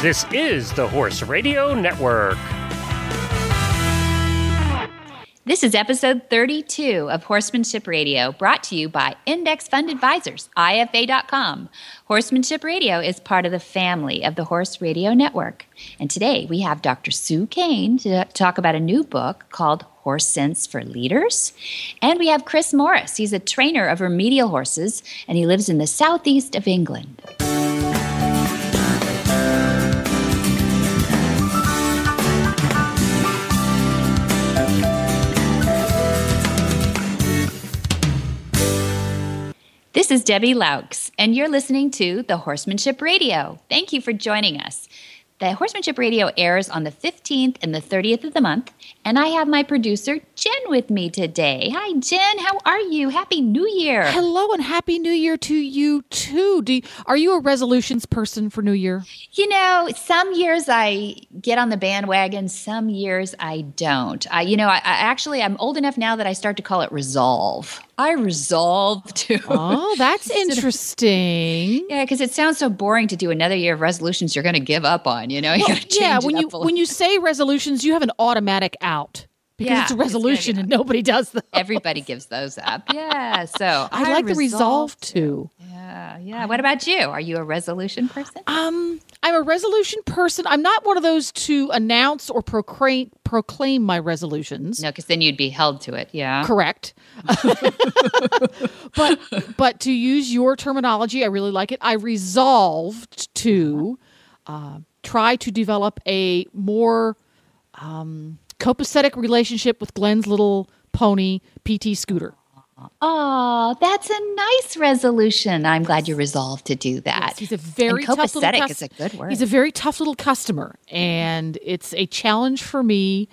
This is the Horse Radio Network. This is episode 32 of Horsemanship Radio, brought to you by Index Fund Advisors, IFA.com. Horsemanship Radio is part of the family of the Horse Radio Network. And today we have Dr. Sue Kane to talk about a new book called Horse Sense for Leaders. And we have Chris Morris. He's a trainer of remedial horses, and he lives in the southeast of England. This is Debbie Loch, and you're listening to the Horsemanship Radio. Thank you for joining us. The Horsemanship Radio airs on the 15th and the 30th of the month, and I have my producer, Jen, with me today. Hi, Jen. How are you? Happy New Year. Hello, and Happy New Year to you, too. Do you, are you a resolutions person for New Year? You know, some years I get on the bandwagon, some years I don't. I, you know, I, I actually, I'm old enough now that I start to call it resolve. I resolve to. Oh, that's interesting. Yeah, because it sounds so boring to do another year of resolutions you're going to give up on. You know, you well, yeah. When you when you say resolutions, you have an automatic out because yeah, it's a resolution it's and nobody does them. Everybody gives those up. Yeah. So I, I like the resolve to. Yeah. Yeah. What about you? Are you a resolution person? Um, I'm a resolution person. I'm not one of those to announce or proclaim proclaim my resolutions. No, because then you'd be held to it. Yeah. Correct. but but to use your terminology, I really like it. I resolved to uh, try to develop a more um, copacetic relationship with Glenn's little pony PT scooter. Oh, that's a nice resolution. I'm glad you resolved to do that. Yes, he's a very and tough little cus- is a good word. He's a very tough little customer, and it's a challenge for me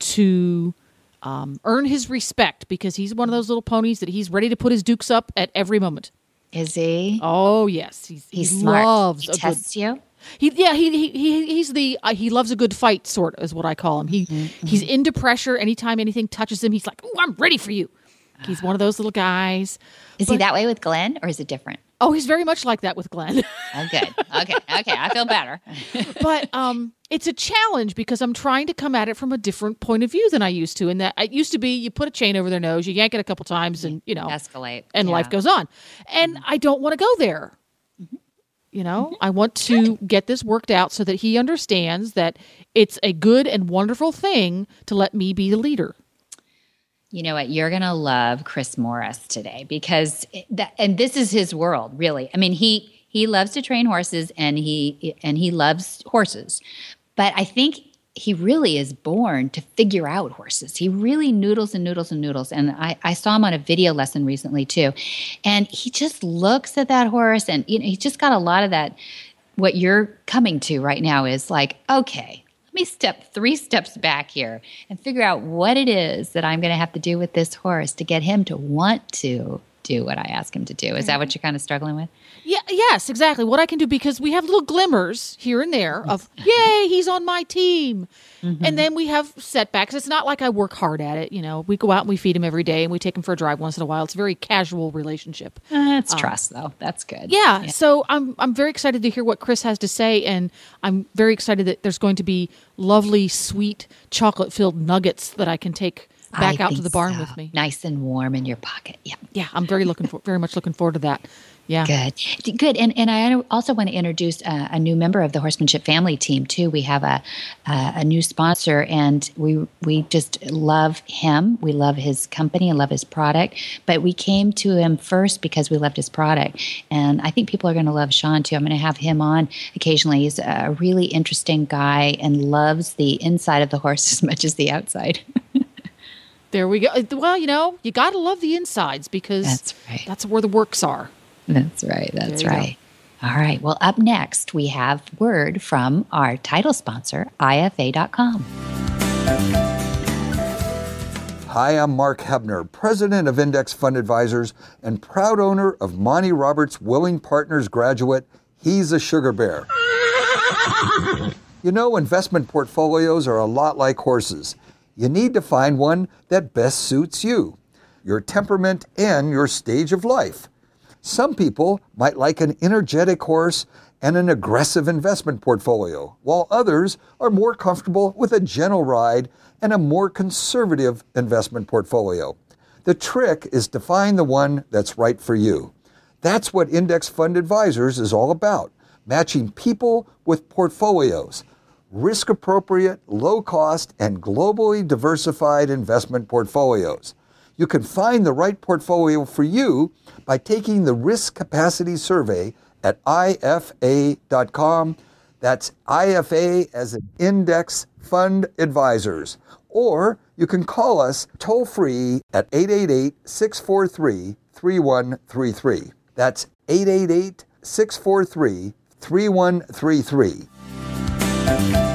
to um, earn his respect because he's one of those little ponies that he's ready to put his dukes up at every moment. Is he? Oh yes, he's, he's he smart. loves he tests good, you. He yeah he he, he he's the uh, he loves a good fight sort is what I call him. He mm-hmm. he's into pressure. Anytime anything touches him, he's like, "Oh, I'm ready for you." He's one of those little guys. Is but, he that way with Glenn, or is it different? Oh, he's very much like that with Glenn. oh, good. Okay, okay, I feel better. but um, it's a challenge because I'm trying to come at it from a different point of view than I used to. And that it used to be you put a chain over their nose, you yank it a couple times, and you know, escalate, and yeah. life goes on. And mm-hmm. I don't want to go there. Mm-hmm. You know, mm-hmm. I want to get this worked out so that he understands that it's a good and wonderful thing to let me be the leader. You know what? You're going to love Chris Morris today because that, and this is his world, really. I mean, he he loves to train horses and he and he loves horses. But I think he really is born to figure out horses. He really noodles and noodles and noodles. And I, I saw him on a video lesson recently too. And he just looks at that horse and you know, he's just got a lot of that. What you're coming to right now is like, okay, me step three steps back here and figure out what it is that I'm going to have to do with this horse to get him to want to do what I ask him to do. Is that what mm-hmm. you're kind of struggling with? Yeah, yes, exactly. What I can do because we have little glimmers here and there of, yay, he's on my team. Mm-hmm. And then we have setbacks. It's not like I work hard at it. You know, we go out and we feed him every day and we take him for a drive once in a while. It's a very casual relationship. Uh, it's um, trust, though. That's good. Yeah, yeah. So I'm I'm very excited to hear what Chris has to say, and I'm very excited that there's going to be lovely, sweet, chocolate filled nuggets that I can take back I out to the barn so. with me. Nice and warm in your pocket. Yeah. Yeah, I'm very looking for very much looking forward to that. Yeah. Good. Good. And and I also want to introduce a, a new member of the horsemanship family team too. We have a a new sponsor, and we we just love him. We love his company and love his product. But we came to him first because we loved his product, and I think people are going to love Sean too. I'm going to have him on occasionally. He's a really interesting guy and loves the inside of the horse as much as the outside. There we go. Well, you know, you got to love the insides because that's right. That's where the works are. That's right. That's right. Go. All right. Well, up next, we have word from our title sponsor, IFA.com. Hi, I'm Mark Hebner, president of Index Fund Advisors and proud owner of Monty Roberts Willing Partners graduate. He's a sugar bear. you know, investment portfolios are a lot like horses you need to find one that best suits you, your temperament, and your stage of life. Some people might like an energetic horse and an aggressive investment portfolio, while others are more comfortable with a gentle ride and a more conservative investment portfolio. The trick is to find the one that's right for you. That's what Index Fund Advisors is all about matching people with portfolios, risk appropriate, low cost, and globally diversified investment portfolios. You can find the right portfolio for you by taking the Risk Capacity Survey at IFA.com. That's IFA as an Index Fund Advisors. Or you can call us toll free at 888 643 3133. That's 888 643 3133.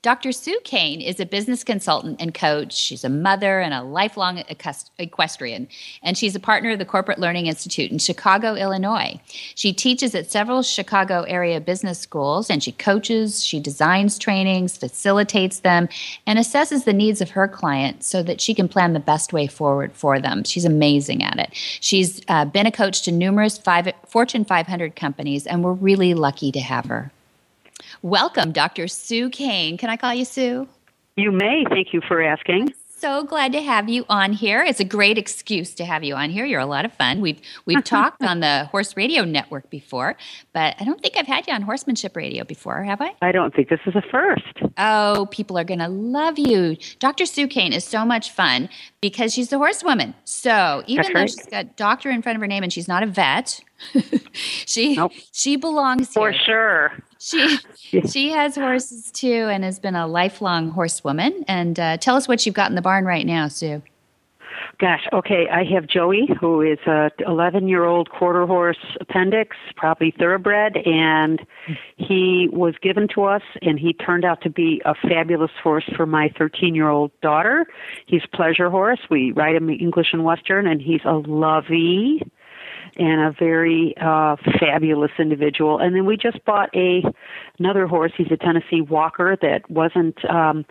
Dr. Sue Kane is a business consultant and coach. She's a mother and a lifelong equestrian, and she's a partner of the Corporate Learning Institute in Chicago, Illinois. She teaches at several Chicago area business schools, and she coaches, she designs trainings, facilitates them, and assesses the needs of her clients so that she can plan the best way forward for them. She's amazing at it. She's uh, been a coach to numerous five, Fortune 500 companies, and we're really lucky to have her. Welcome, Dr. Sue Kane. Can I call you Sue? You may. Thank you for asking so glad to have you on here. It's a great excuse to have you on here. You're a lot of fun. We've we've talked on the Horse Radio Network before, but I don't think I've had you on Horsemanship Radio before, have I? I don't think this is a first. Oh, people are going to love you. Dr. Sue Kane is so much fun because she's a horsewoman. So even That's though right. she's got doctor in front of her name and she's not a vet, she Nope. she belongs here. For sure. She she has horses too, and has been a lifelong horsewoman. And uh, tell us what you've got in the barn right now, Sue. Gosh, okay. I have Joey, who is a 11 year old quarter horse appendix, probably thoroughbred, and he was given to us, and he turned out to be a fabulous horse for my 13 year old daughter. He's pleasure horse. We ride him English and Western, and he's a lovey and a very uh, fabulous individual. And then we just bought a another horse. He's a Tennessee Walker that wasn't um,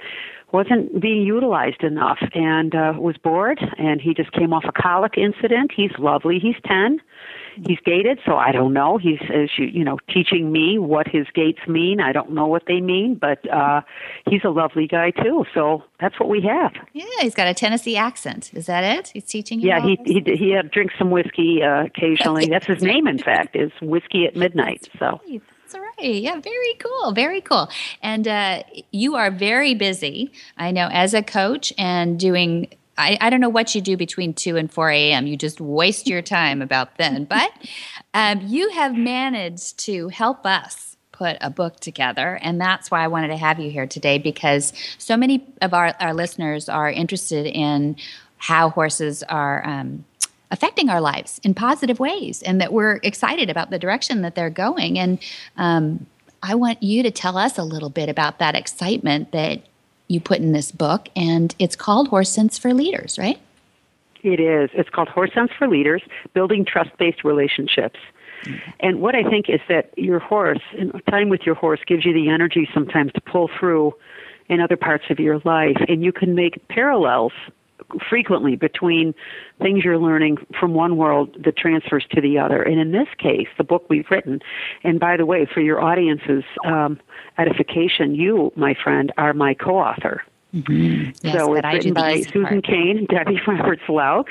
wasn't being utilized enough, and uh, was bored. And he just came off a colic incident. He's lovely. He's ten. He's gaited, so I don't know. He's as you you know teaching me what his gaits mean. I don't know what they mean, but uh, he's a lovely guy too. So that's what we have. Yeah, he's got a Tennessee accent. Is that it? He's teaching you. Yeah, he he he uh, drinks some whiskey uh, occasionally. That's his name, in fact, is whiskey at midnight. So That's all right. Yeah, very cool. Very cool. And uh, you are very busy, I know, as a coach and doing. I, I don't know what you do between 2 and 4 a.m. You just waste your time about then. But um, you have managed to help us put a book together. And that's why I wanted to have you here today because so many of our, our listeners are interested in how horses are. Um, affecting our lives in positive ways and that we're excited about the direction that they're going and um, i want you to tell us a little bit about that excitement that you put in this book and it's called horse sense for leaders right It is. It's called Horse Sense for Leaders Building Trust Based Relationships. And what I think is that your horse, time with your horse, gives you the energy sometimes to pull through in other parts of your life. And you can make parallels frequently between things you're learning from one world that transfers to the other. And in this case, the book we've written, and by the way, for your audience's um, edification, you, my friend, are my co author. yes, so it's written by Susan part. Kane and Debbie Roberts Loch,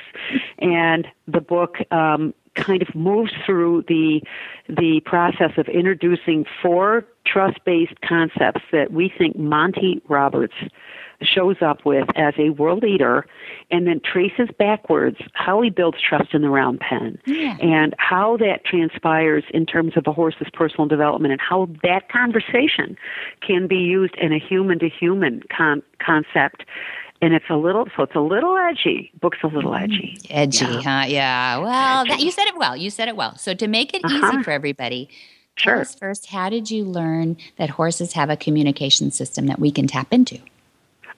and the book um, kind of moves through the the process of introducing four trust based concepts that we think Monty Roberts shows up with as a world leader and then traces backwards how he builds trust in the round pen Yeah. and how that transpires in terms of a horse's personal development and how that conversation can be used in a human to human concept. And it's a little so it's a little edgy. Book's a little edgy. Edgy Yeah. huh? Yeah. Well that, you said it well. You said it well. So to make it easy Uh-huh. for everybody tell Sure. us first how did you learn that horses have a communication system that we can tap into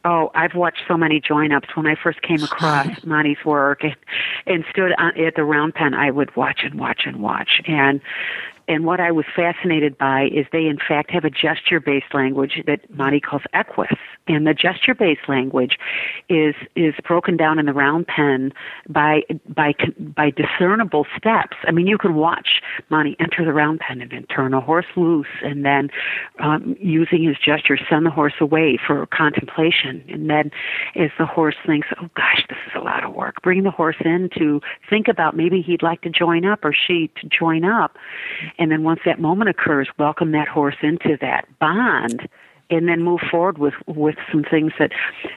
Oh, I've watched so many join ups. When I first came across Monty's work and, and stood on, at the round pen, I would watch and watch and watch. And and what I was fascinated by is they, in fact, have a gesture based language that Monty calls Equus. And the gesture based language is, is broken down in the round pen by, by, by discernible steps. I mean, you can watch Monty enter the round pen and then turn a horse loose and then um, using his gesture send the horse away for contemplation. And then as the horse thinks, oh gosh, this is a lot of work, bring the horse in to think about maybe he'd like to join up or she to join up. And then once that moment occurs, welcome that horse into that bond and then move forward with with some things that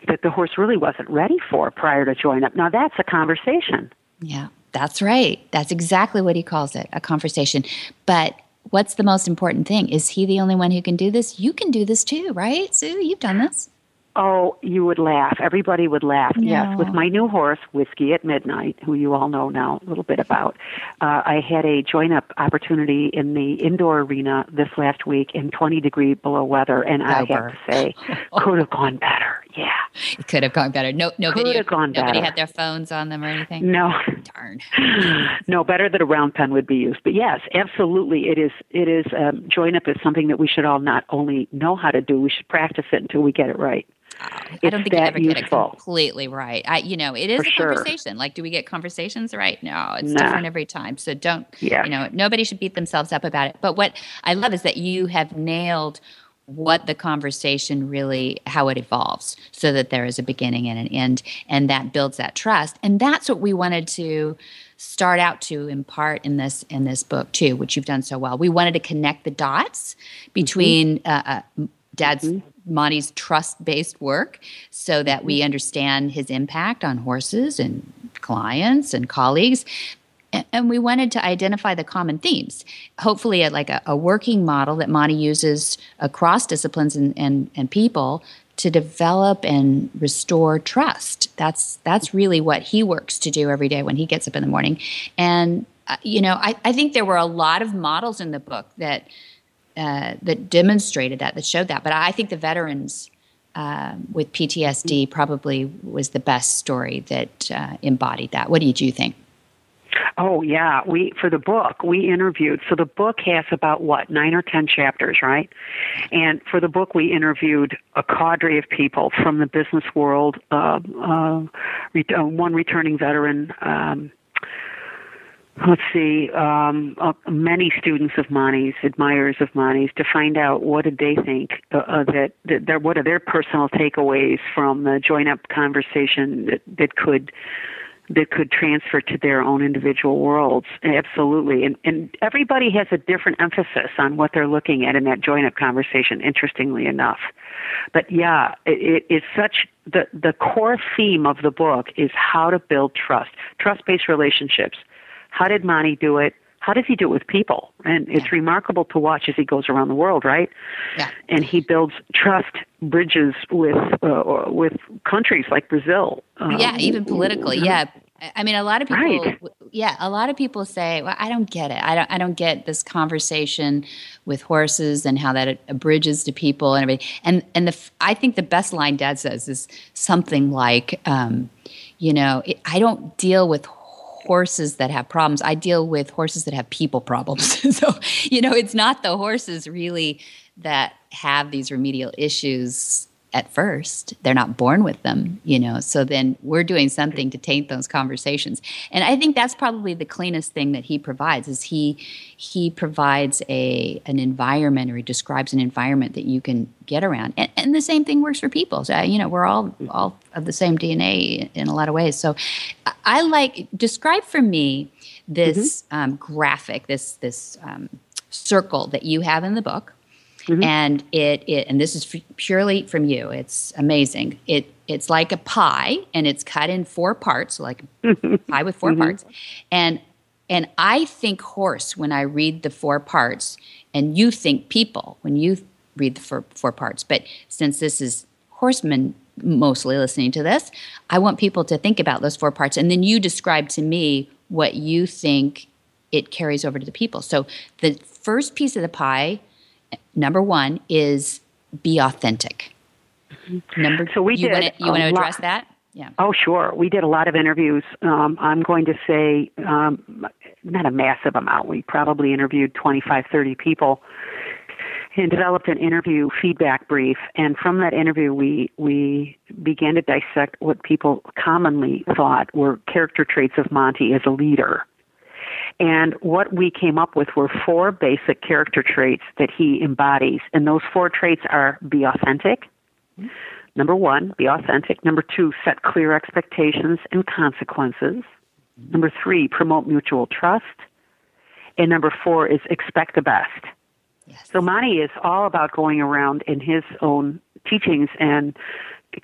that the horse really wasn't ready for prior to join up. Now that's a conversation. Yeah, that's right. That's exactly what he calls it, a conversation. But what's the most important thing? Is he the only one who can do this? You can do this too, right? Sue, you've done this. Oh, you would laugh. Everybody would laugh. No. Yes, with my new horse, Whiskey at Midnight, who you all know now a little bit about. Uh, I had a join up opportunity in the indoor arena this last week in 20 degree below weather, and I have to say, could have gone better. Yeah, it could have gone better. No, no could video. Have gone nobody better. had their phones on them or anything. No, darn. no, better that a round pen would be used. But yes, absolutely, it is. It is. Um, join up is something that we should all not only know how to do, we should practice it until we get it right. I don't think you ever useful. get it completely right. I, you know, it is For a sure. conversation. Like, do we get conversations right? No, it's Nah. different every time. So don't, Yeah. you know, nobody should beat themselves up about it. But what I love is that you have nailed what the conversation really how it evolves so that there is a beginning and an end and that builds that trust and that's what we wanted to start out to impart in this in this book too which you've done so well we wanted to connect the dots between uh, uh, dad's monty's trust-based work so that we understand his impact on horses and clients and colleagues. And we wanted to identify the common themes hopefully a, like a, a working model that monty uses across disciplines and, and, and people to develop and restore trust. That's that's really what he works to do every day when he gets up in the morning. And uh, you know I, I think there were a lot of models in the book that uh, that demonstrated that that showed that but i think the veterans um, with ptsd probably was the best story that uh, embodied that what did you think Oh yeah, we for the book we interviewed. So the book has about what nine or ten chapters, right? And for the book we interviewed a cadre of people from the business world. Uh, uh, uh, one returning veteran. Um, let's see, um, uh, many students of Monty's, admirers of Monty's, to find out what did they think uh, uh, that, that their, what are their personal takeaways from the join up conversation that, that could that could transfer to their own individual worlds. Absolutely. And, and everybody has a different emphasis on what they're looking at in that join up conversation, interestingly enough. But yeah, it, it is such the, the core theme of the book is how to build trust, trust based relationships. How did Monty do it? How does he do it with people? And it's Yeah. remarkable to watch as he goes around the world, right? Yeah. And he builds trust bridges with uh, with countries like Brazil. Um, yeah even politically yeah I- mean a lot of people Right. yeah a lot of people say well i don't get it i don't i don't get this conversation with horses and how that it bridges to people and everything and and the i think the best line dad says is something like um, you know it, i don't deal with horses that have problems. I deal with horses that have people problems. So you know it's not the horses really that have these remedial issues at first they're not born with them you know? So then we're doing something to taint those conversations. And i think that's probably the cleanest thing that he provides is he he provides a an environment or he describes an environment that you can get around. And, and the same thing works for people. So you know we're all all of the same dna in a lot of ways. So i, like describe for me this um, graphic this this um, circle that you have in the book Mm-hmm. and it, it and this is f- purely from you. It's amazing. It it's like a pie and it's cut in four parts like a mm-hmm. pie with 4 mm-hmm. parts. And and i think horse when i read the four parts and you think people when you read the four, four parts. But since this is horsemen mostly listening to this i want people to think about those four parts. And then you describe to me what you think it carries over to the people. So the first piece of the pie number one is be authentic. Number. So we you did want to you want to lot- address that? Yeah. Oh, sure. We did a lot of interviews. Um, I'm going to say um, not a massive amount. We probably interviewed 25, 30 people and developed an interview feedback brief. And from that interview, we we began to dissect what people commonly thought were character traits of Monty as a leader. And what we came up with were four basic character traits that he embodies. And those four traits are be authentic. Number one, be authentic. Number two, set clear expectations and consequences. Number three, promote mutual trust. And number four is expect the best. Yes. So Monty is all about going around in his own teachings and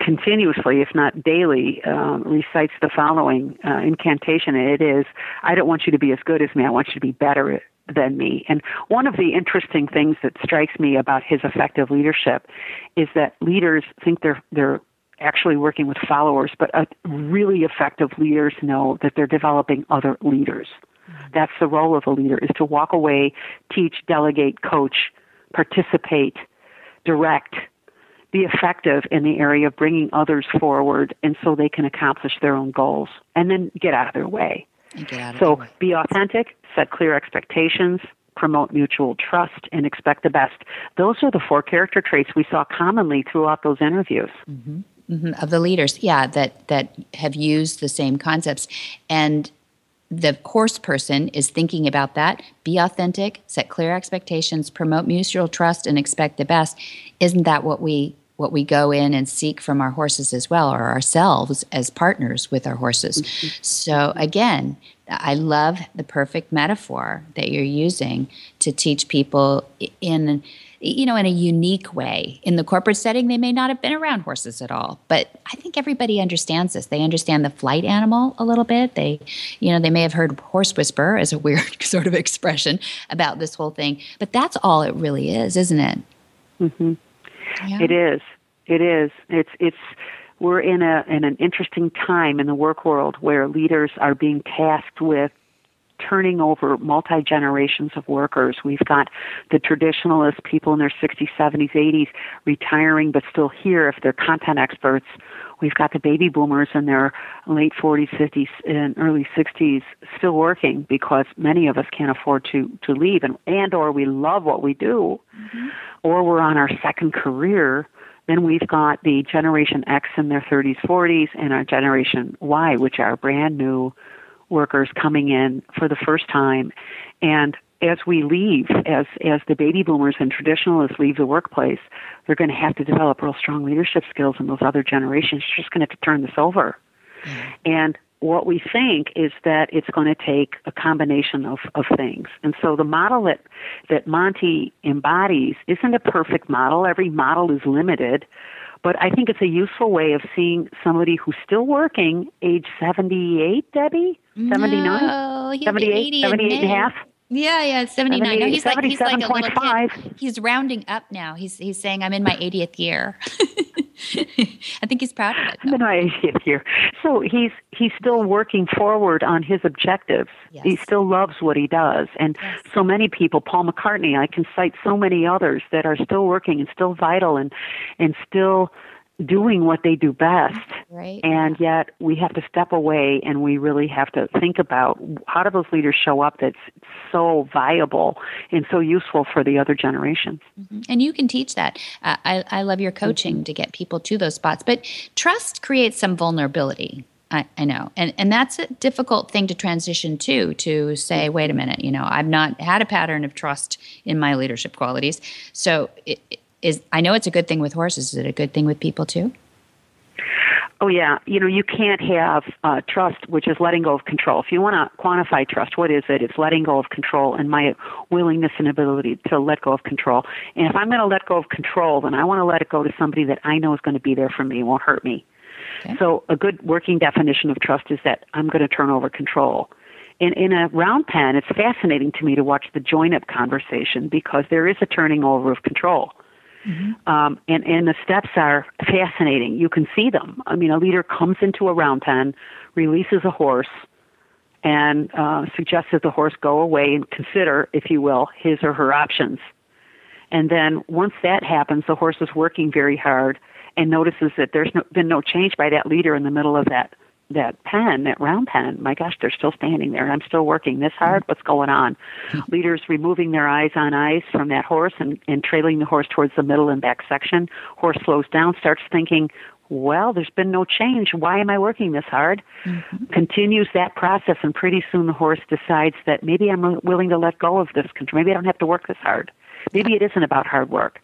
continuously, if not daily, um, recites the following uh, incantation. And it is, I don't want you to be as good as me. I want you to be better than me. And one of the interesting things that strikes me about his effective leadership is that leaders think they're, they're actually working with followers, but uh, really effective leaders know that they're developing other leaders. That's the role of a leader is to walk away, teach, delegate, coach, participate, direct, be effective in the area of bringing others forward and so they can accomplish their own goals and then get out of their way. And get out of So way. be authentic, set clear expectations, promote mutual trust, and expect the best. Those are the four character traits we saw commonly throughout those interviews. Mhm, of the leaders, yeah, that that have used the same concepts, and the horse person is thinking about that. Be authentic, set clear expectations, promote mutual trust, and expect the best. Isn't that what we what we go in and seek from our horses as well, or ourselves as partners with our horses? So again, I love the perfect metaphor that you're using to teach people in you know in a unique way in the corporate setting they may not have been around horses at all but i think everybody understands this they understand the flight animal a little bit they you know they may have heard horse whisper as a weird sort of expression about this whole thing but that's all it really is isn't it hmm yeah. It is. It is. It's it's we're in a in an interesting time in the work world where leaders are being tasked with turning over multi generations of workers. We've got the traditionalist people in their 60s, 70s, 80s retiring but still here if they're content experts. We've got the baby boomers in their late 40s, 50s, and early 60s still working because many of us can't afford to to leave and and or we love what we do mm-hmm. or we're on our second career. Then we've got the Generation X in their 30s, 40s, and our Generation Y, which are brand new workers coming in for the first time. And as we leave, as as the baby boomers and traditionalists leave the workplace, they're going to have to develop real strong leadership skills in those other generations. Just going to have to turn this over. Mm-hmm. And what we think is that it's going to take a combination of, of things. And so the model that, that Monty embodies isn't a perfect model. Every model is limited. But I think it's a useful way of seeing somebody who's still working, age 78, Debbie? 79? no, he'll 78, 80 78 and a half? Yeah, yeah, it's 79. No, he's like he's like a little kid. He's rounding up now. He's he's saying I'm in my 80th year. I think he's proud of it. I'm though. in my 80th. So he's he's still working forward on his objectives. Yes. He still loves what he does, and Yes. so many people. Paul McCartney, I can cite so many others that are still working and still vital and and still doing what they do best. Right. And yet we have to step away and we really have to think about how do those leaders show up that's so viable and so useful for the other generations. And you can teach that. Uh, I, I love your coaching to get people to those spots. But trust creates some vulnerability. I, I know. And, and that's a difficult thing to transition to, to say, wait a minute, you know, I've not had a pattern of trust in my leadership qualities. So it, it is, I know it's a good thing with horses. Is it a good thing with people too? Oh yeah, you know you can't have uh, trust, which is letting go of control. If you want to quantify trust, what is it? It's letting go of control and my willingness and ability to let go of control. And if I'm going to let go of control, then I want to let it go to somebody that I know is going to be there for me, won't hurt me. Okay. So a good working definition of trust is that I'm going to turn over control. In, in a round pen, it's fascinating to me to watch the join up conversation because there is a turning over of control. Um, and, and the steps are fascinating. You can see them. I mean, a leader comes into a round pen, releases a horse, and uh, suggests that the horse go away and consider, if you will, his or her options. And then once that happens, the horse is working very hard and notices that there's no, been no change by that leader in the middle of that that pen, that round pen, my gosh, they're still standing there. I'm still working this hard. What's going on? Leaders removing their eyes on ice from that horse and, and trailing the horse towards the middle and back section. Horse slows down, starts thinking, well, there's been no change. Why am I working this hard? Mm-hmm. Continues that process, and pretty soon the horse decides that maybe I'm willing to let go of this control. Maybe I don't have to work this hard. Maybe it isn't about hard work.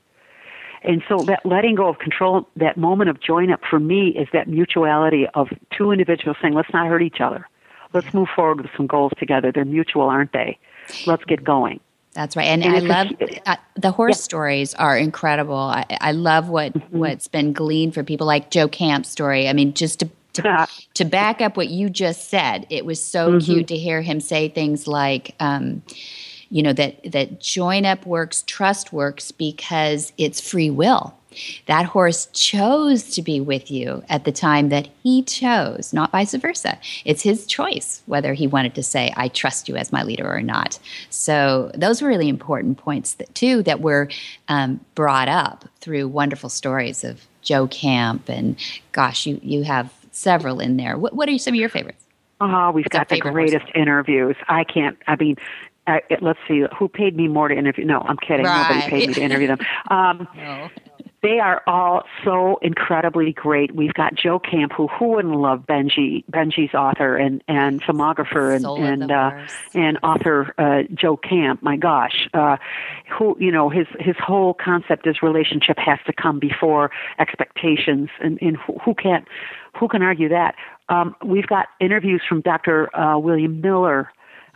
And so that letting go of control, that moment of join up for me is that mutuality of two individuals saying, let's not hurt each other. Let's move forward with some goals together. They're mutual, aren't they? Let's get going. That's right, and, and I love uh, the horse yeah. stories are incredible. I, I love what mm-hmm. what's been gleaned for people like Joe Camp's story. I mean, just to to, to back up what you just said, it was so mm-hmm. cute to hear him say things like. Um, you know that that join up works trust works because it's free will. That horse chose to be with you at the time that he chose not vice versa. It's his choice whether he wanted to say i trust you as my leader or not. So those were really important points that, too that were um, brought up through wonderful stories of joe camp and gosh you you have several in there. What, what are some of your favorites? Oh, we've got the greatest interviews. I can't. I mean, uh, let's see, who paid me more to interview? No, I'm kidding. Right. Nobody paid me to interview them. Um, no. They are all so incredibly great. We've got Joe Camp, who who wouldn't love Benji, Benji's author and and filmographer and and uh, and author uh, Joe Camp. My gosh, uh, who you know his his whole concept is relationship has to come before expectations, and, and who, who can't who can argue that? Um, we've got interviews from Dr. Uh, William Miller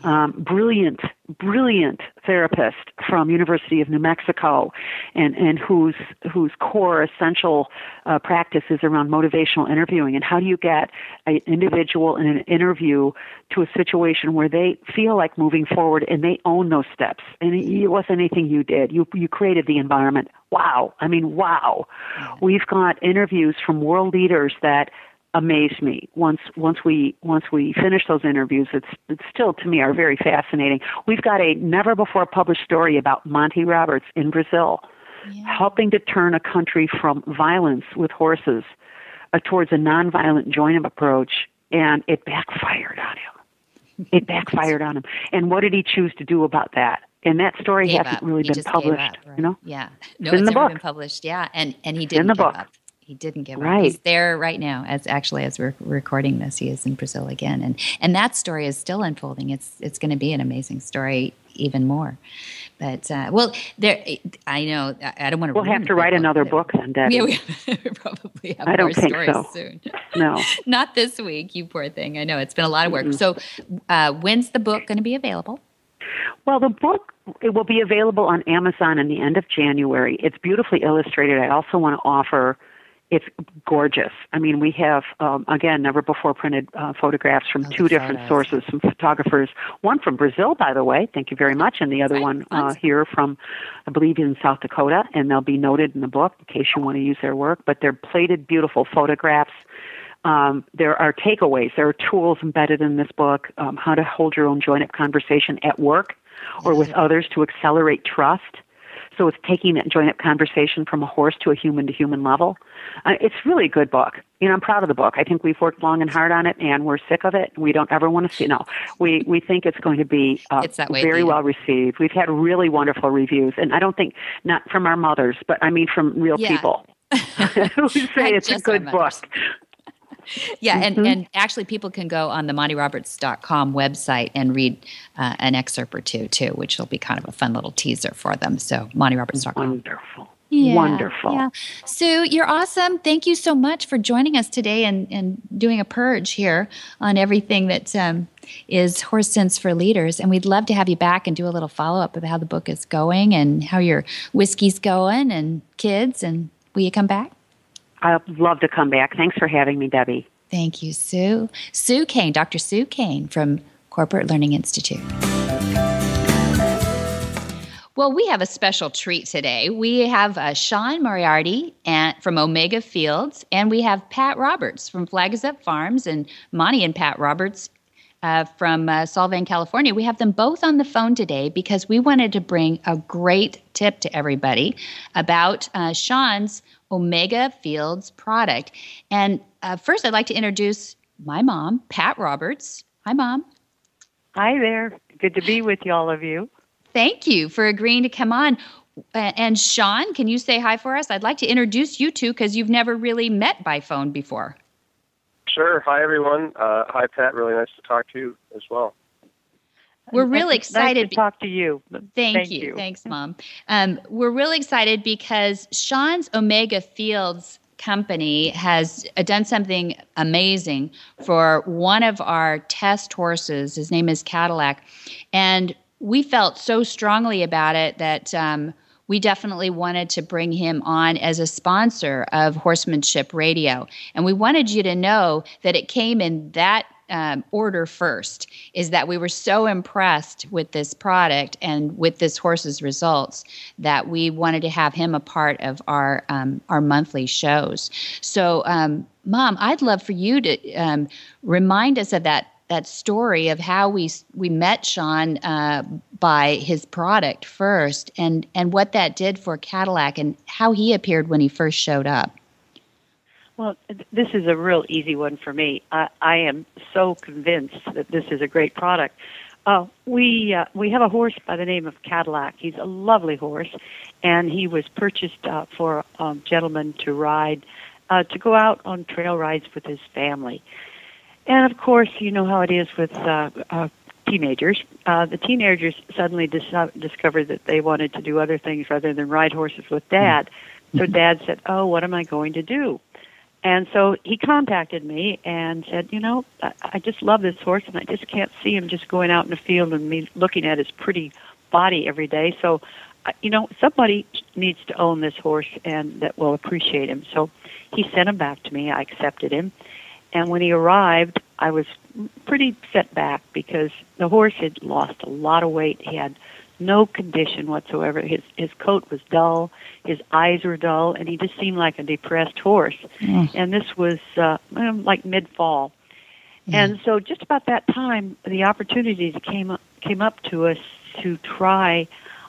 um, brilliant, brilliant therapist from University of New Mexico, and and whose whose core essential uh, practice is around motivational interviewing. And how do you get an individual in an interview to a situation where they feel like moving forward and they own those steps? And it wasn't anything you did. You you created the environment. Wow. I mean, wow. We've got interviews from world leaders that amazed me. Once once we once we finish those interviews it's it's still to me are very fascinating. We've got a never before published story about monty roberts in brazil yeah. helping to turn a country from violence with horses uh, towards a nonviolent join-up approach and it backfired on him. It backfired on him. And what did he choose to do about that? And that story hasn't up. really he been published up, right? you know? Yeah. No it's, it's in the never book. been published. Yeah and and he didn't in the book. up he didn't give right. up. He's there right now. As actually as we're recording this, he is in Brazil again, and and that story is still unfolding. It's it's going to be an amazing story, even more. But uh, well, there. I know. I don't want to. We'll have to write another book then, Debbie. Yeah, we probably have I don't more think stories so. soon. No, not this week. You poor thing. I know it's been a lot of work. Mm-hmm. So, uh, when's the book going to be available? Well, the book it will be available on Amazon in the end of January. It's beautifully illustrated. I also want to offer it's gorgeous. I mean, we have um, again never before printed uh, photographs from oh, two different photos. sources, some photographers. One from Brazil, by the way. Thank you very much, and the other one uh, here from, I believe, in South Dakota, and they'll be noted in the book in case you want to use their work. But they're plated, beautiful photographs. Um, there are takeaways. There are tools embedded in this book. Um, how to hold your own join-up conversation at work or with others to accelerate trust so it's taking that join up conversation from a horse to a human to human level. Uh, it's really a good book. You know, I'm proud of the book. I think we've worked long and hard on it, and we're sick of it. We don't ever want to see. No, we we think it's going to be uh, it's that way, very well received. We've had really wonderful reviews, and I don't think not from our mothers, but I mean from real yeah. people who say it's a good book yeah, mm-hmm. and, and actually, people can go on the MontyRoberts.com website and read uh, an excerpt or two, too, which will be kind of a fun little teaser for them. So, MontyRoberts.com. Wonderful. Yeah, Wonderful. Yeah. Sue, you're awesome. Thank you so much for joining us today and, and doing a purge here on everything that um, is Horse Sense for Leaders. And we'd love to have you back and do a little follow up of how the book is going and how your whiskey's going and kids. And will you come back? I'd love to come back. Thanks for having me, Debbie. Thank you, Sue. Sue Kane, Dr. Sue Kane from Corporate Learning Institute. Well, we have a special treat today. We have uh, Sean Moriarty and, from Omega Fields, and we have Pat Roberts from Flag Is Up Farms, and Monty and Pat Roberts uh, from uh, Solvang, California. We have them both on the phone today because we wanted to bring a great tip to everybody about uh, Sean's Omega Fields product. And uh, first, I'd like to introduce my mom, Pat Roberts. Hi, Mom. Hi there. Good to be with you, all of you. Thank you for agreeing to come on. And Sean, can you say hi for us? I'd like to introduce you two because you've never really met by phone before. Sure. Hi, everyone. Uh, hi, Pat. Really nice to talk to you as well. We're really excited. Nice to talk to you. Thank, Thank you. you. Thanks, Mom. Um, we're really excited because Sean's Omega Fields company has uh, done something amazing for one of our test horses. His name is Cadillac. And we felt so strongly about it that um, we definitely wanted to bring him on as a sponsor of Horsemanship Radio. And we wanted you to know that it came in that um, order first is that we were so impressed with this product and with this horse's results that we wanted to have him a part of our um, our monthly shows. So, um, Mom, I'd love for you to um, remind us of that that story of how we we met Sean uh, by his product first, and and what that did for Cadillac, and how he appeared when he first showed up. Well, this is a real easy one for me. I, I am so convinced that this is a great product. Uh, we uh, we have a horse by the name of Cadillac. He's a lovely horse, and he was purchased uh, for a gentleman to ride, uh, to go out on trail rides with his family. And of course, you know how it is with uh, uh, teenagers. Uh, the teenagers suddenly dis- discovered that they wanted to do other things rather than ride horses with dad. So dad said, "Oh, what am I going to do?" And so he contacted me and said, you know, I, I just love this horse and I just can't see him just going out in the field and me looking at his pretty body every day. So, you know, somebody needs to own this horse and that will appreciate him. So he sent him back to me. I accepted him. And when he arrived, I was pretty set back because the horse had lost a lot of weight. He had no condition whatsoever. His his coat was dull, his eyes were dull, and he just seemed like a depressed horse. Mm. And this was uh, like mid fall, and so just about that time, the opportunity came up, came up to us to try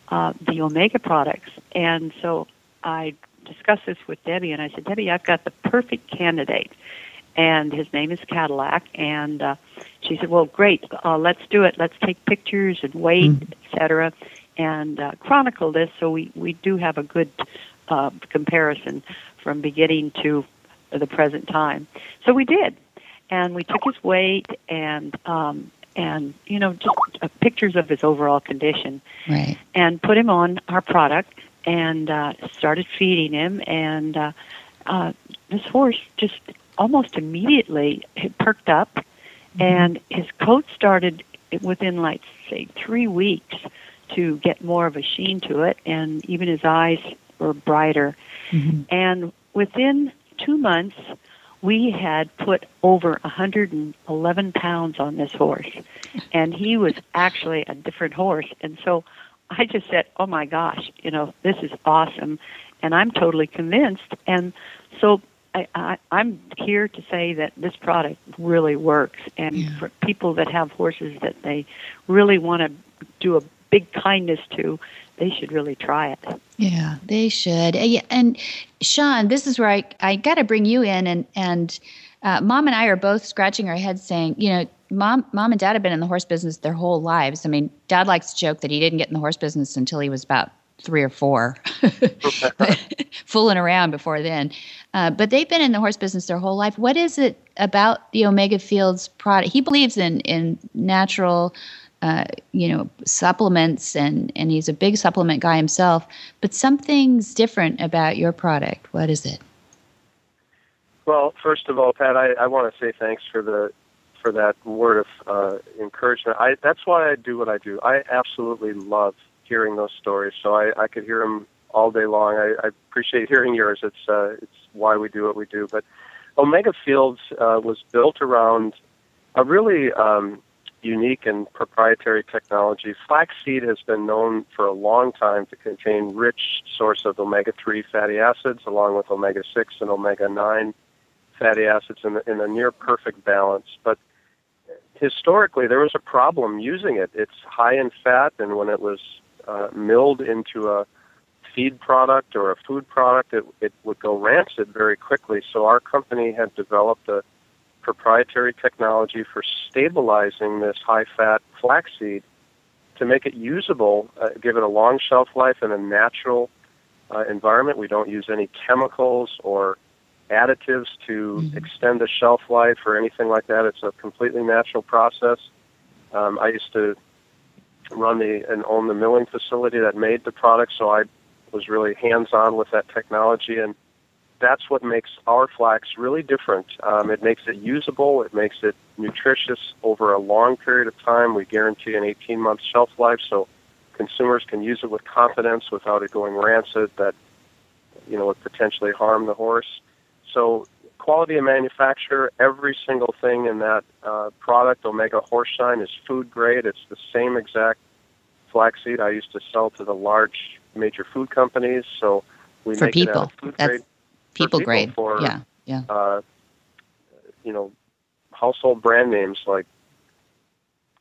uh, the Omega products, and so I discussed this with Debbie, and I said, Debbie, I've got the perfect candidate and his name is Cadillac. And uh, she said, "Well, great, uh, let's do it. Let's take pictures and wait, mm. etc., and uh, chronicle this so we we do have a good uh, comparison from beginning to the present time." So we did, and we took his weight and. Um, and you know, just uh, pictures of his overall condition, right. and put him on our product, and uh, started feeding him, and uh, uh, this horse just almost immediately it perked up mm-hmm. and his coat started within like say three weeks to get more of a sheen to it and even his eyes were brighter mm-hmm. and within two months we had put over 111 pounds on this horse and he was actually a different horse and so i just said oh my gosh you know this is awesome and i'm totally convinced and so I, I, I'm here to say that this product really works, and Yeah. for people that have horses that they really want to do a big kindness to, they should really try it. Yeah, they should. Uh, And Sean, this is where I, I got to bring you in, and and uh, Mom and I are both scratching our heads, saying, you know, Mom, Mom and Dad have been in the horse business their whole lives. I mean, Dad likes to joke that he didn't get in the horse business until he was about three or four, fooling around before then. Uh, but they've been in the horse business their whole life. What is it about the Omega Fields product? He believes in in natural, uh, you know, supplements, and and he's a big supplement guy himself. But something's different about your product. What is it? Well, first of all, Pat, I, I want to say thanks for the for that word of uh, encouragement. I, that's why I do what I do. I absolutely love hearing those stories. So I, I could hear them all day long. I, I appreciate hearing yours. It's uh, it's why we do what we do. But Omega Fields uh, was built around a really um, unique and proprietary technology. Flaxseed has been known for a long time to contain rich source of omega-3 fatty acids, along with omega-6 and omega-9 fatty acids in, in a near perfect balance. But historically, there was a problem using it. It's high in fat, and when it was uh, milled into a feed product or a food product, it, it would go rancid very quickly. So our company had developed a proprietary technology for stabilizing this high fat flaxseed to make it usable, uh, give it a long shelf life in a natural uh, environment. We don't use any chemicals or additives to mm-hmm. extend the shelf life or anything like that. It's a completely natural process. Um, I used to run the and own the milling facility that made the product, so I was really hands-on with that technology, and that's what makes our flax really different. Um, it makes it usable, it makes it nutritious over a long period of time. We guarantee an 18-month shelf life, so consumers can use it with confidence without it going rancid. That you know would potentially harm the horse. So quality of manufacture, every single thing in that uh, product, Omega Horseshine, is food grade. It's the same exact flaxseed I used to sell to the large major food companies. So we for make people. it at food That's grade. people, for grade. For, yeah, yeah. Uh, you know, household brand names like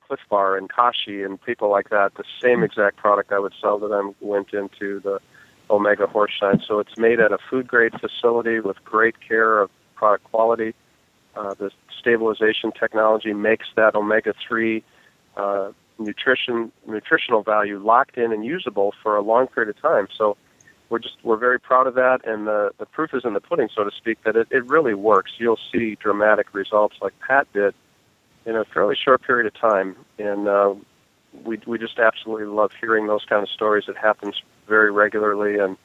Clif Bar and Kashi and people like that. The same exact product I would sell to them went into the Omega Horseshine. So it's made at a food grade facility with great care of product quality. Uh, the stabilization technology makes that omega three uh, nutrition nutritional value locked in and usable for a long period of time. So we're just we're very proud of that, and the the proof is in the pudding, so to speak, that it, it really works. You'll see dramatic results like Pat did in a fairly short period of time, and uh, we we just absolutely love hearing those kind of stories. It happens very regularly, and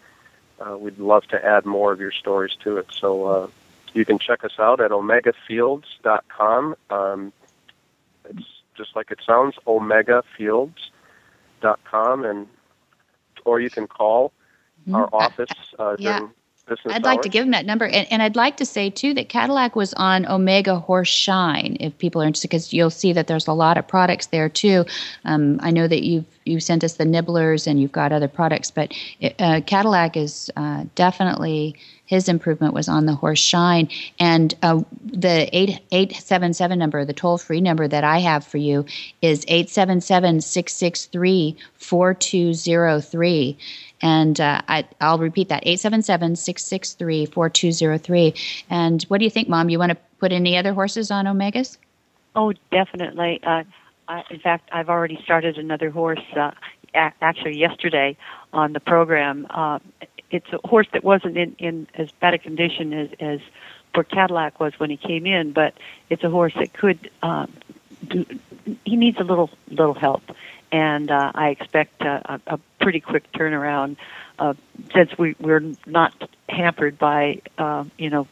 uh, we'd love to add more of your stories to it. So uh, you can check us out at omegafields.com. Um, it's just like it sounds, omegafields.com, and or you can call Mm-hmm. our office uh, during business I'd like to give him that number, and, and I'd like to say too that Cadillac was on Omega Horseshine. If people are interested, because you'll see that there's a lot of products there too. Um, I know that you've you sent us the nibblers, and you've got other products, but it, uh, Cadillac is uh, definitely his improvement was on the Horseshine, and uh, the eight eight seven seven number, the toll free number that I have for you is 877-663-4203. And uh, I, I'll repeat that 877 663 4203. And what do you think, Mom? You want to put any other horses on Omegas? Oh, definitely. Uh, I, in fact, I've already started another horse. Uh, a- actually, yesterday on the program. Uh, it's a horse that wasn't in, in as bad a condition as, as poor Cadillac was when he came in, but it's a horse that could. Um, do, he needs a little little help, and uh, I expect uh, a, a pretty quick turnaround uh, since we, we're not hampered by uh, you know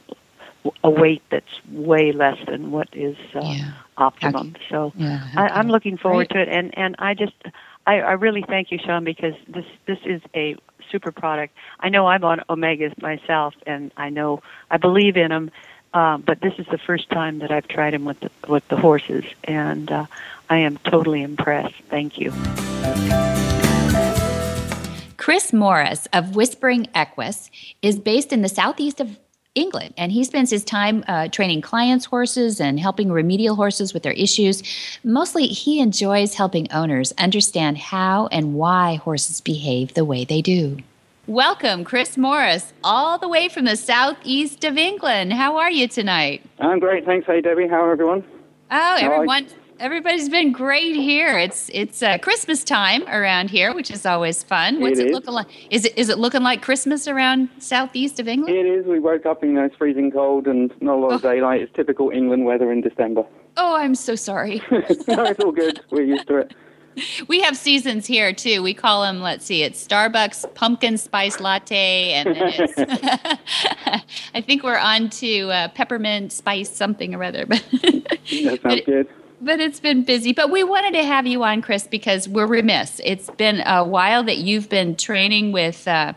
a weight that's way less than what is uh, Yeah. optimum. So Yeah, I, I'm looking forward Great. to it, and and I just I, I really thank you, Sean, because this this is a super product. I know I'm on omegas myself, and I know I believe in them. Um, but this is the first time that I've tried them with the, with the horses, and uh, I am totally impressed. Thank you. Chris Morris of Whispering Equus is based in the southeast of England, and he spends his time uh, training clients' horses and helping remedial horses with their issues. Mostly, he enjoys helping owners understand how and why horses behave the way they do. Welcome, Chris Morris, all the way from the southeast of England. How are you tonight? I'm great, thanks. Hey, Debbie. How are everyone? Oh, everyone, everybody's been great here. It's it's uh, Christmas time around here, which is always fun. What's It it, is. looking like? Is it is it looking like Christmas around southeast of England? It is. We woke up in it's freezing cold and not a lot of daylight. It's typical England weather in December. Oh, I'm so sorry. no, it's all good. We're used to it. we have seasons here too. We call them. Let's see, it's Starbucks pumpkin spice latte, and then it's. I think we're on to uh, peppermint spice something or other, but. That sounds but- good. But it's been busy. But we wanted to have you on, Chris, because we're remiss. It's been a while that you've been training with uh,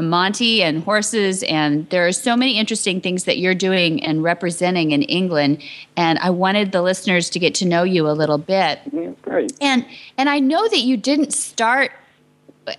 Monty and horses, and there are so many interesting things that you're doing and representing in England. And I wanted the listeners to get to know you a little bit. Yeah, great. And and I know that you didn't start.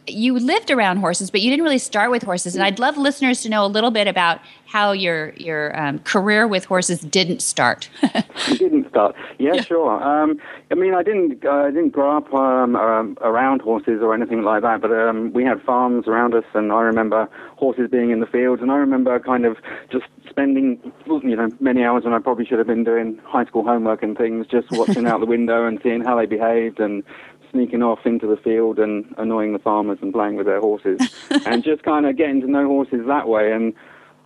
You lived around horses, but you didn't really start with horses. And I'd love listeners to know a little bit about how your your um, career with horses didn't start. Didn't start. Yeah, sure. Um, I mean, I didn't. Uh, I didn't grow up um, um, around horses or anything like that. But um, we had farms around us, and I remember horses being in the fields, and I remember kind of just spending you know many hours when I probably should have been doing high school homework and things, just watching out the window and seeing how they behaved and sneaking off into the field and annoying the farmers and playing with their horses, and just kind of getting to know horses that way. And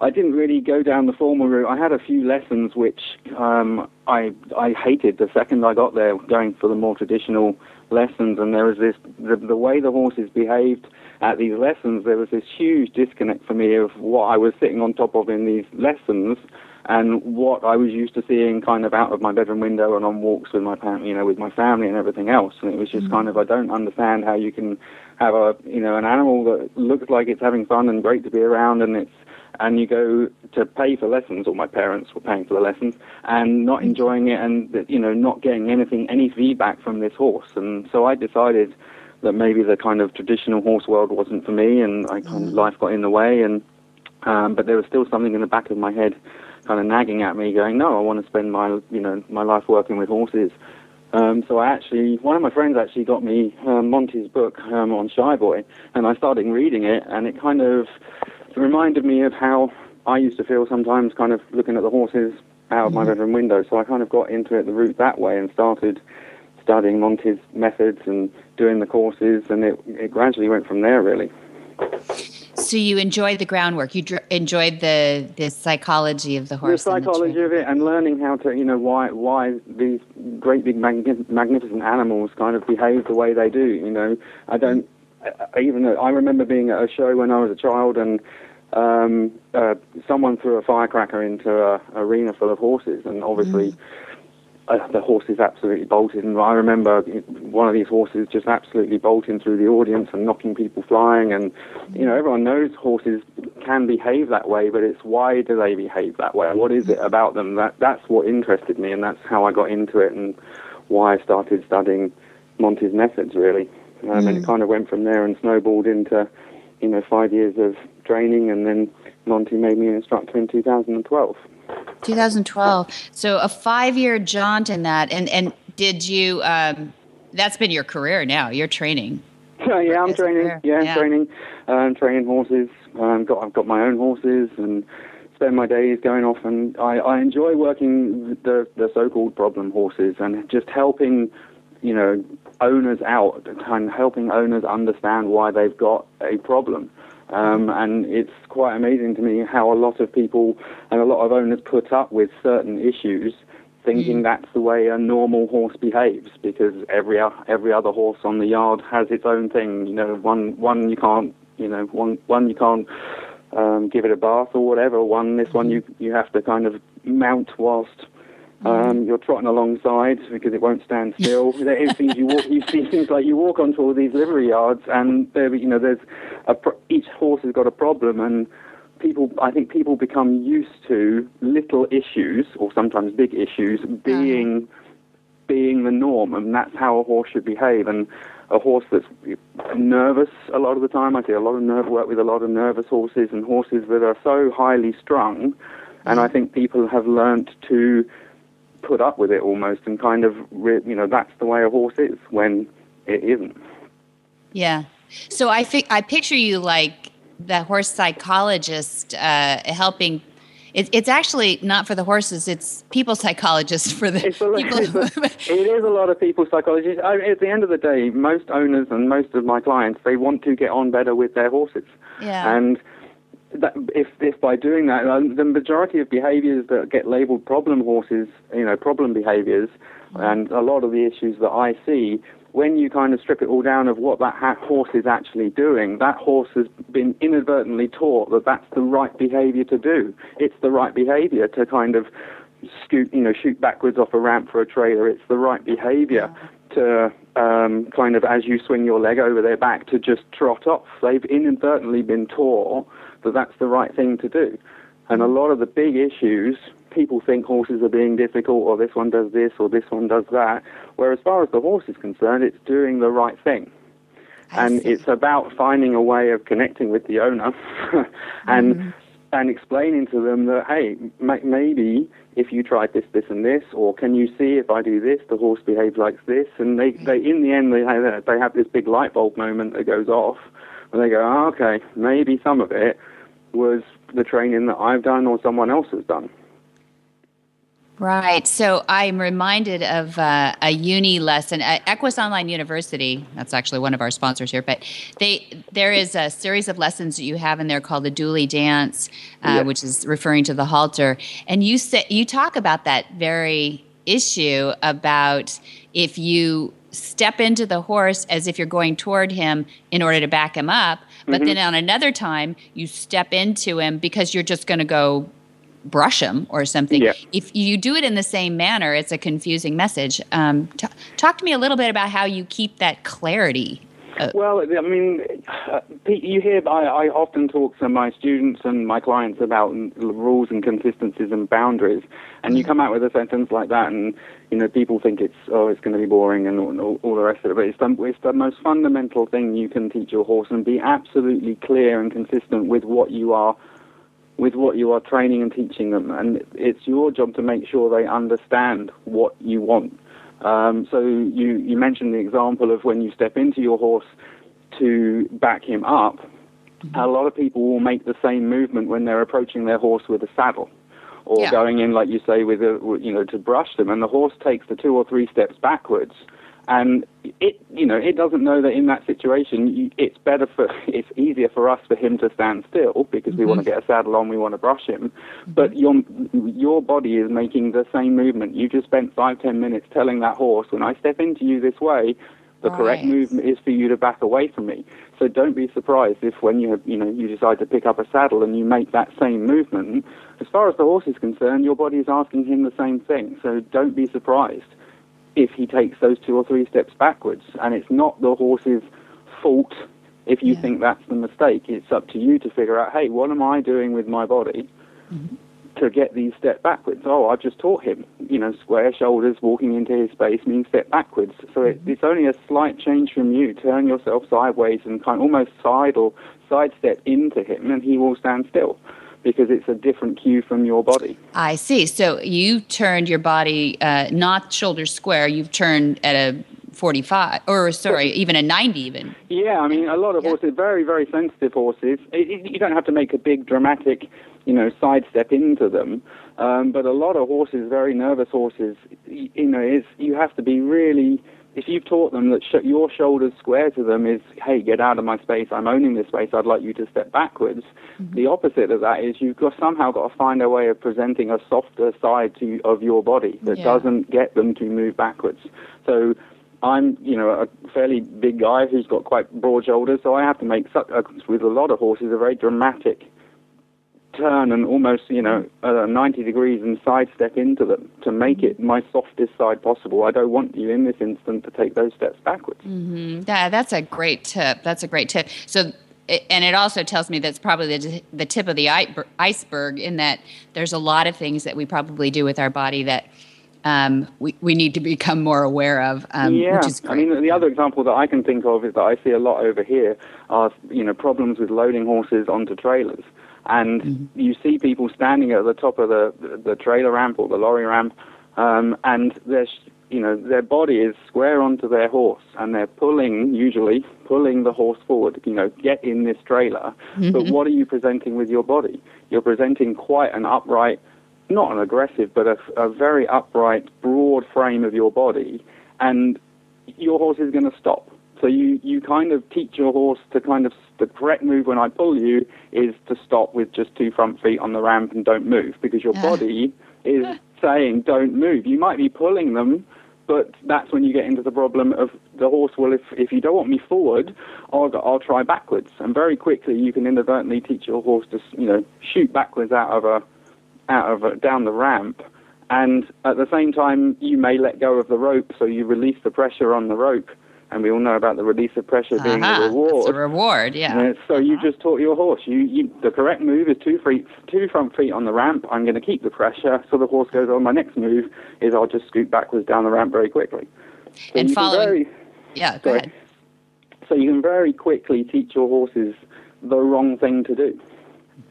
I didn't really go down the formal route. I had a few lessons which um, I I hated the second I got there, going for the more traditional lessons. And there was this the, the way the horses behaved at these lessons. There was this huge disconnect for me of what I was sitting on top of in these lessons and what I was used to seeing kind of out of my bedroom window and on walks with my family, you know, with my family and everything else. And it was just mm-hmm. kind of I don't understand how you can have a you know an animal that looks like it's having fun and great to be around and it's and you go to pay for lessons, or my parents were paying for the lessons, and not enjoying it, and you know, not getting anything, any feedback from this horse. And so I decided that maybe the kind of traditional horse world wasn't for me, and I kind of mm. life got in the way. And um, but there was still something in the back of my head, kind of nagging at me, going, "No, I want to spend my you know my life working with horses." Um, so I actually, one of my friends actually got me uh, Monty's book um, on Shy Boy, and I started reading it, and it kind of reminded me of how I used to feel sometimes, kind of looking at the horses out of my mm-hmm. bedroom window. So I kind of got into it the route that way and started studying Monty's methods and doing the courses, and it, it gradually went from there, really. So you enjoyed the groundwork. You dr- enjoyed the the psychology of the horse. The psychology the of it, and learning how to, you know, why why these great big magnificent animals kind of behave the way they do. You know, I don't I, even I remember being at a show when I was a child and um, uh, someone threw a firecracker into an arena full of horses, and obviously mm. Uh, the horses absolutely bolted. And I remember one of these horses just absolutely bolting through the audience and knocking people flying. And you know, everyone knows horses can behave that way, but it's why do they behave that way? What is it about them that that's what interested me, and that's how I got into it, and why I started studying Monty's methods really. Um, mm. And it kind of went from there and snowballed into, you know, five years of training, and then Monty made me an instructor in 2012. 2012. So a five-year jaunt in that, and and did you? Um, that's been your career now. You're training. yeah, I'm training. Yeah, I'm yeah. training. I'm training horses. Um, got I've got my own horses and spend my days going off and I, I enjoy working the the so-called problem horses and just helping you know owners out and helping owners understand why they've got a problem. Um, and it's quite amazing to me how a lot of people and a lot of owners put up with certain issues thinking mm. that's the way a normal horse behaves because every every other horse on the yard has its own thing. You know, one one you can't you know one one you can't um, give it a bath or whatever. One this one you you have to kind of mount whilst Mm. um, you're trotting alongside because it won't stand still. it seems you walk, you see things like you walk onto all these livery yards, and there, you know, there's a, each horse has got a problem, and people, I think people become used to little issues or sometimes big issues mm. being being the norm, and that's how a horse should behave. And a horse that's nervous a lot of the time, I see a lot of nerve work with a lot of nervous horses and horses that are so highly strung. And I mm. think people have learnt to put up with it almost and kind of, you know, that's the way a horse is when it isn't. Yeah. So I think I picture you like the horse psychologist uh, helping. It, it's actually not for the horses; it's people psychologists for the it's a, people. It's a, it is a lot of people psychologists. I, at the end of the day, most owners and most of my clients they want to get on better with their horses. Yeah. And that if if by doing that, uh, the majority of behaviours that get labelled problem horses, you know, problem behaviours, mm-hmm. and a lot of the issues that I see, when you kind of strip it all down of what that ha- horse is actually doing, that horse has been inadvertently taught that that's the right behaviour to do. It's the right behaviour to kind of scoot, you know, shoot backwards off a ramp for a trailer. It's the right behaviour to um, kind of, as you swing your leg over their back, to just trot off. They've inadvertently been taught that that's the right thing to do. And a mm. lot of the big issues, people think horses are being difficult, or this one does this, or this one does that. Where, as far as the horse is concerned, it's doing the right thing. and it's about finding a way of connecting with the owner and mm-hmm. and explaining to them that hey maybe if you tried this this and this or can you see if I do this the horse behaves like this and they, they mm. in the end they have, they have this big light bulb moment that goes off and they go oh, okay maybe some of it was the training that I've done or someone else has done. Right. So I'm reminded of uh, a uni lesson at Equus Online University. That's actually one of our sponsors here, but they there is a series of lessons that you have in there called the Dually Dance, uh, Yeah. which is referring to the halter, and you say you talk about that very issue about if you step into the horse as if you're going toward him in order to back him up, but then on another time you step into him because you're just going to go brush him or something. Yeah. If you do it in the same manner, it's a confusing message. Um, t- talk to me a little bit about how you keep that clarity. Uh, Well, I mean, you hear I, I often talk to my students and my clients about rules and consistencies and boundaries, and you come out with a sentence like that, and you know people think it's oh it's going to be boring and all, all, all the rest of it. But it's the, it's the most fundamental thing you can teach your horse, and be absolutely clear and consistent with what you are with what you are training and teaching them, and it's your job to make sure they understand what you want. Um, so you, you mentioned the example of when you step into your horse to back him up. A lot of people will make the same movement when they're approaching their horse with a saddle, or Yeah. going in, like you say, with a you know to brush them, and the horse takes the two or three steps backwards, and it you know it doesn't know that in that situation it's better for it's easier for us for him to stand still because we want to mm-hmm. get a saddle on, we want to brush him, mm-hmm. but your your body is making the same movement. You just spent five ten minutes telling that horse when I step into you this way. The correct Right. movement is for you to back away from me. So don't be surprised if when you have, you know you decide to pick up a saddle and you make that same movement. As far as the horse is concerned, your body is asking him the same thing. So don't be surprised if he takes those two or three steps backwards. And it's not the horse's fault if you Yeah. think that's the mistake. It's up to you to figure out, hey, what am I doing with my body mm-hmm. to get these step backwards? Oh, I've just taught him, you know, square shoulders, walking into his space means step backwards. So it, mm-hmm. it's only a slight change from you. Turn yourself sideways and kind of almost side or sidestep into him, and he will stand still. Because it's a different cue from your body. I see. So you turned your body uh, not shoulder square. You've turned at a 45, or sorry, even a 90, even. Yeah, I mean, a lot of Yeah. horses, very, very sensitive horses. It, it, you don't have to make a big dramatic, you know, sidestep into them. Um, but a lot of horses, very nervous horses, y- you know, is you have to be really. If you've taught them that sh- your shoulders square to them is, hey, get out of my space. I'm owning this space. I'd like you to step backwards. The opposite of that is you've got somehow got to find a way of presenting a softer side to of your body that Yeah. doesn't get them to move backwards. So I'm, you know, a fairly big guy who's got quite broad shoulders, so I have to make such, uh, with a lot of horses a very dramatic turn and almost, you know, uh, 90 degrees and sidestep into them to make it my softest side possible. I don't want you in this instant to take those steps backwards. That, that's a great tip. That's a great tip. So, and it also tells me that's probably the, the tip of the iceberg in that there's a lot of things that we probably do with our body that um, we, we need to become more aware of, um, yeah, I mean, the other example that I can think of is that I see a lot over here are, you know, problems with loading horses onto trailers. And Mm-hmm. you see people standing at the top of the, the trailer ramp or the lorry ramp, um, and their, you know, their body is square onto their horse, and they're pulling, usually pulling the horse forward. You know, get in this trailer. But what are you presenting with your body? You're presenting quite an upright, not an aggressive, but a, a very upright, broad frame of your body, and your horse is going to stop. So you, you kind of teach your horse to kind of the correct move when I pull you is to stop with just two front feet on the ramp and don't move because your Ah. body is saying don't move. You might be pulling them, but that's when you get into the problem of the horse. Well, if if you don't want me forward, I'll I'll try backwards, and very quickly you can inadvertently teach your horse to you know shoot backwards out of a out of a, down the ramp. And at the same time, you may let go of the rope, so you release the pressure on the rope. And we all know about the release of pressure being Uh-huh. the reward. It's a reward, yeah. Uh, so you just taught your horse. You, you the correct move is two feet, two front feet on the ramp. I'm going to keep the pressure. So the horse goes on. My next move is I'll just scoot backwards down the ramp very quickly. So And you can following- very- yeah, go sorry. ahead. so you can very quickly teach your horses the wrong thing to do.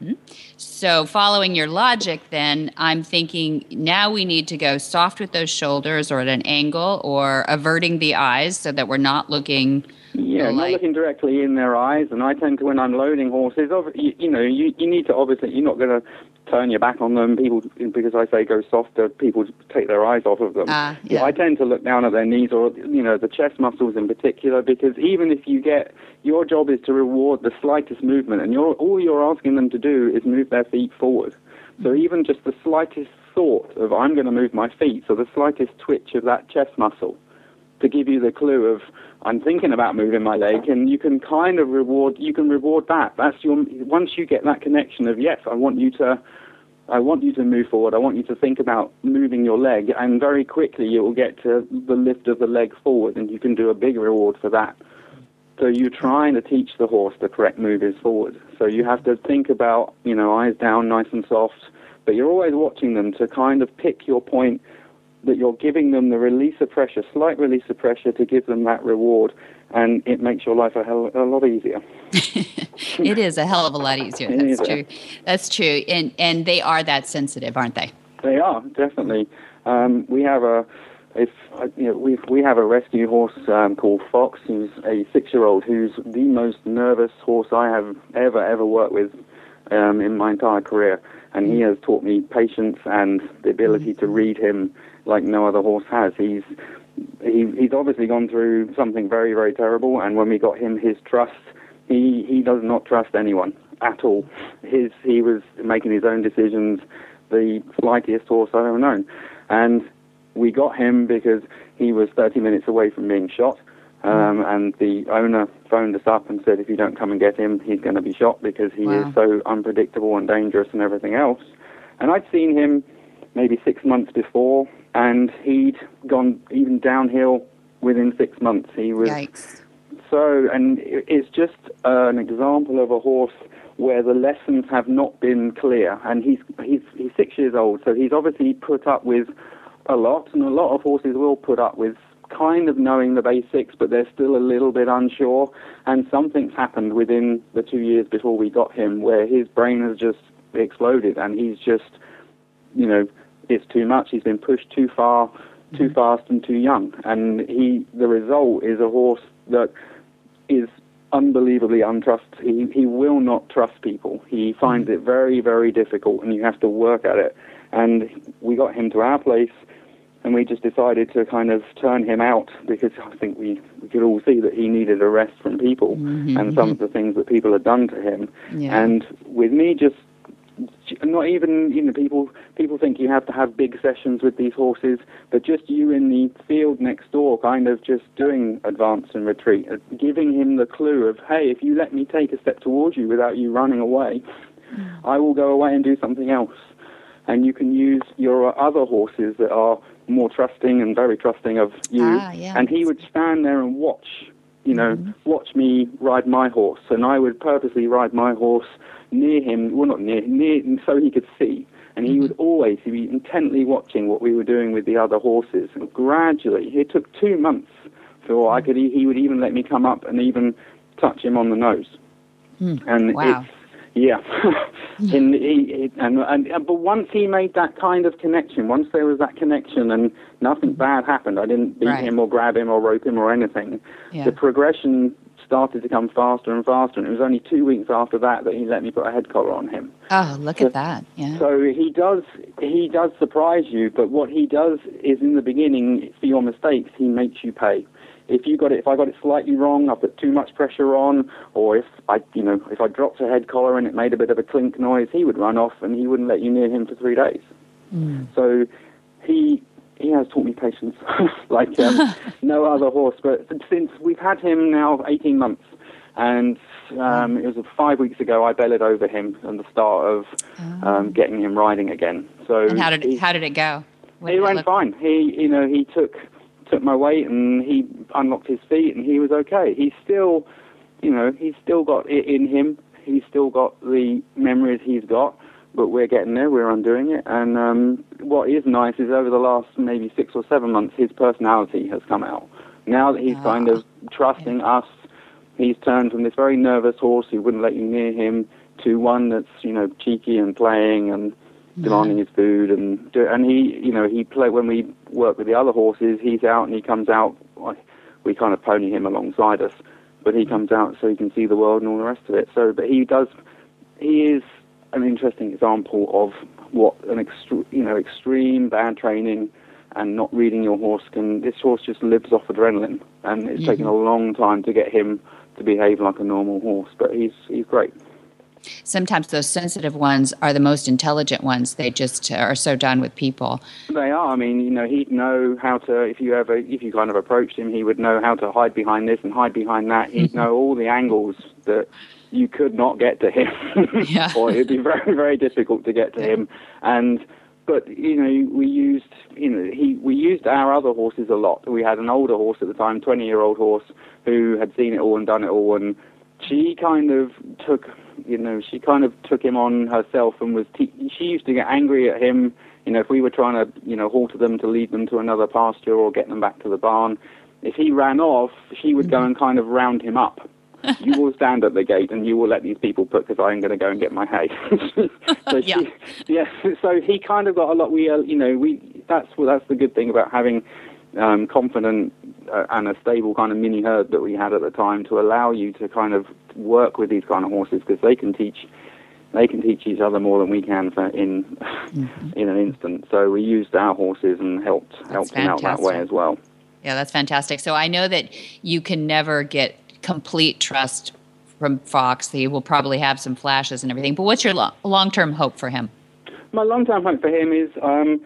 Mm-hmm. So, following your logic, then I'm thinking now we need to go soft with those shoulders or at an angle or averting the eyes so that we're not looking. Yeah, not like- looking directly in their eyes. And I tend to, when I'm loading horses, you, you know, you, you need to obviously, you're not going to turn your back on them. People, because I say go softer, people take their eyes off of them. Ah, yeah. I tend to look down at their knees or, you know, the chest muscles in particular, because even if you get, your job is to reward the slightest movement, and you're, all you're asking them to do is move their feet forward. So even just the slightest thought of, I'm going to move my feet, so the slightest twitch of that chest muscle, to give you the clue of I'm thinking about moving my leg, and you can kind of reward. You can reward that. That's your. Once you get that connection of yes, I want you to. I want you to move forward. I want you to think about moving your leg, and very quickly you will get to the lift of the leg forward, and you can do a big reward for that. So you're trying to teach the horse the correct move is forward. So you have to think about, you know, eyes down, nice and soft, but you're always watching them to kind of pick your point that you're giving them the release of pressure, slight release of pressure to give them that reward, and it makes your life a hell a lot easier. it is a hell of a lot easier. That's true. That's true. And and they are that sensitive, aren't they? They are definitely. Um, we have a if uh, you know we we have a rescue horse um, called Fox, who's a six-year-old, who's the most nervous horse I have ever ever worked with um, in my entire career, and he has taught me patience and the ability to read him like no other horse has. He's he, he's obviously gone through something very very terrible, and when we got him his trust, he he does not trust anyone at all. His he was making his own decisions, the flightiest horse I've ever known, and we got him because he was 30 minutes away from being shot. Um, and the owner phoned us up and said, if you don't come and get him, he's going to be shot because he Wow. is so unpredictable and dangerous and everything else. And I'd seen him maybe six months before, and he'd gone even downhill within six months. He was Yikes. so, and it's just an example of a horse where the lessons have not been clear. And he's he's he's six years old, so he's obviously put up with a lot, and a lot of horses will put up with kind of knowing the basics, but they're still a little bit unsure. And something's happened within the two years before we got him, where his brain has just exploded, and he's just, you know, it's too much. He's been pushed too far, too mm-hmm. fast, and too young. And he, the result is a horse that is unbelievably untrust. He he will not trust people. He finds mm-hmm. it very very difficult, and you have to work at it. And we got him to our place, and we just decided to kind of turn him out because I think we we could all see that he needed a rest from people mm-hmm. and some of the things that people had done to him. Yeah. And with me just not even you know people people think you have to have big sessions with these horses but just you in the field next door kind of just doing advance and retreat uh, giving him the clue of hey if you let me take a step towards you without you running away i will go away and do something else. And you can use your other horses that are more trusting and very trusting of you Ah, yeah. and he would stand there and watch you know watch me ride my horse. And i would purposely ride my horse near him well not near near so he could see and he mm-hmm. would always be intently watching what we were doing with the other horses and gradually it took two months before i mm. could e, he would even let me come up and even touch him on the nose hmm. and Wow. it's yeah, and, he, and, and and but once he made that kind of connection, once there was that connection, and nothing mm. bad happened, I didn't beat Right. him or grab him or rope him or anything. Yeah. The progression started to come faster and faster, and it was only two weeks after that that he let me put a head collar on him. Oh, look at that. Yeah. So he does he does surprise you, but what he does is in the beginning for your mistakes he makes you pay. If you got it, if I got it slightly wrong, I put too much pressure on, or if I, you know, if I dropped a head collar and it made a bit of a clink noise, he would run off and he wouldn't let you near him for three days. Hmm. So he he has taught me patience, like um, no other horse. But since we've had him now 18 months, and um, it was five weeks ago I bellied over him at the start of um, getting him riding again. So and how did he- how did it go? What he it went look- fine. He, you know, he took took my weight and he unlocked his feet and he was okay. He's still, you know, he's still got it in him. He's still got the memories he's got, but we're getting there. We're undoing it. And um, what is nice is over the last maybe six or seven months, his personality has come out. Now that he's Ah. kind of trusting us, he's turned from this very nervous horse who wouldn't let you near him to one that's you know cheeky and playing and demanding his food and do, and he you know he play when we work with the other horses he's out and he comes out we kind of pony him alongside us but he comes out so he can see the world and all the rest of it so but he does he is an interesting example of what an extre- you know extreme bad training and not reading your horse can this horse just lives off adrenaline and it's taken mm-hmm. a long time to get him to behave like a normal horse but he's he's great Sometimes those sensitive ones are the most intelligent ones. They just are so done with people. They are. I mean, you know, he'd know how to. If you ever, if you kind of approached him, he would know how to hide behind this and hide behind that. He'd mm-hmm. know all the angles that you could not get to him, Yeah. or it'd be very, very difficult to get to him. And but you know, we used, you know, he we used our other horses a lot. We had an older horse at the time, twenty-year-old horse, who had seen it all and done it all, and she kind of took, you know, she kind of took him on herself and was. Te- she used to get angry at him. You know, if we were trying to, you know, halter them to lead them to another pasture or get them back to the barn, if he ran off, she would go mm-hmm. and kind of round him up. you will stand at the gate and you will let these people put because I'm going to go and get my hay. so Yeah. she, yeah. So he kind of got a lot. We, uh, you know, we. That's well, that's the good thing about having um, confident uh, and a stable kind of mini herd that we had at the time to allow you to kind of work with these kind of horses because they can teach they can teach each other more than we can for in in an instant. So we used our horses and helped helped them out that way as well. Yeah, that's fantastic. So I know that you can never get complete trust from Fox. He will probably have some flashes and everything. But what's your lo- long term hope for him? My long term hope for him is um,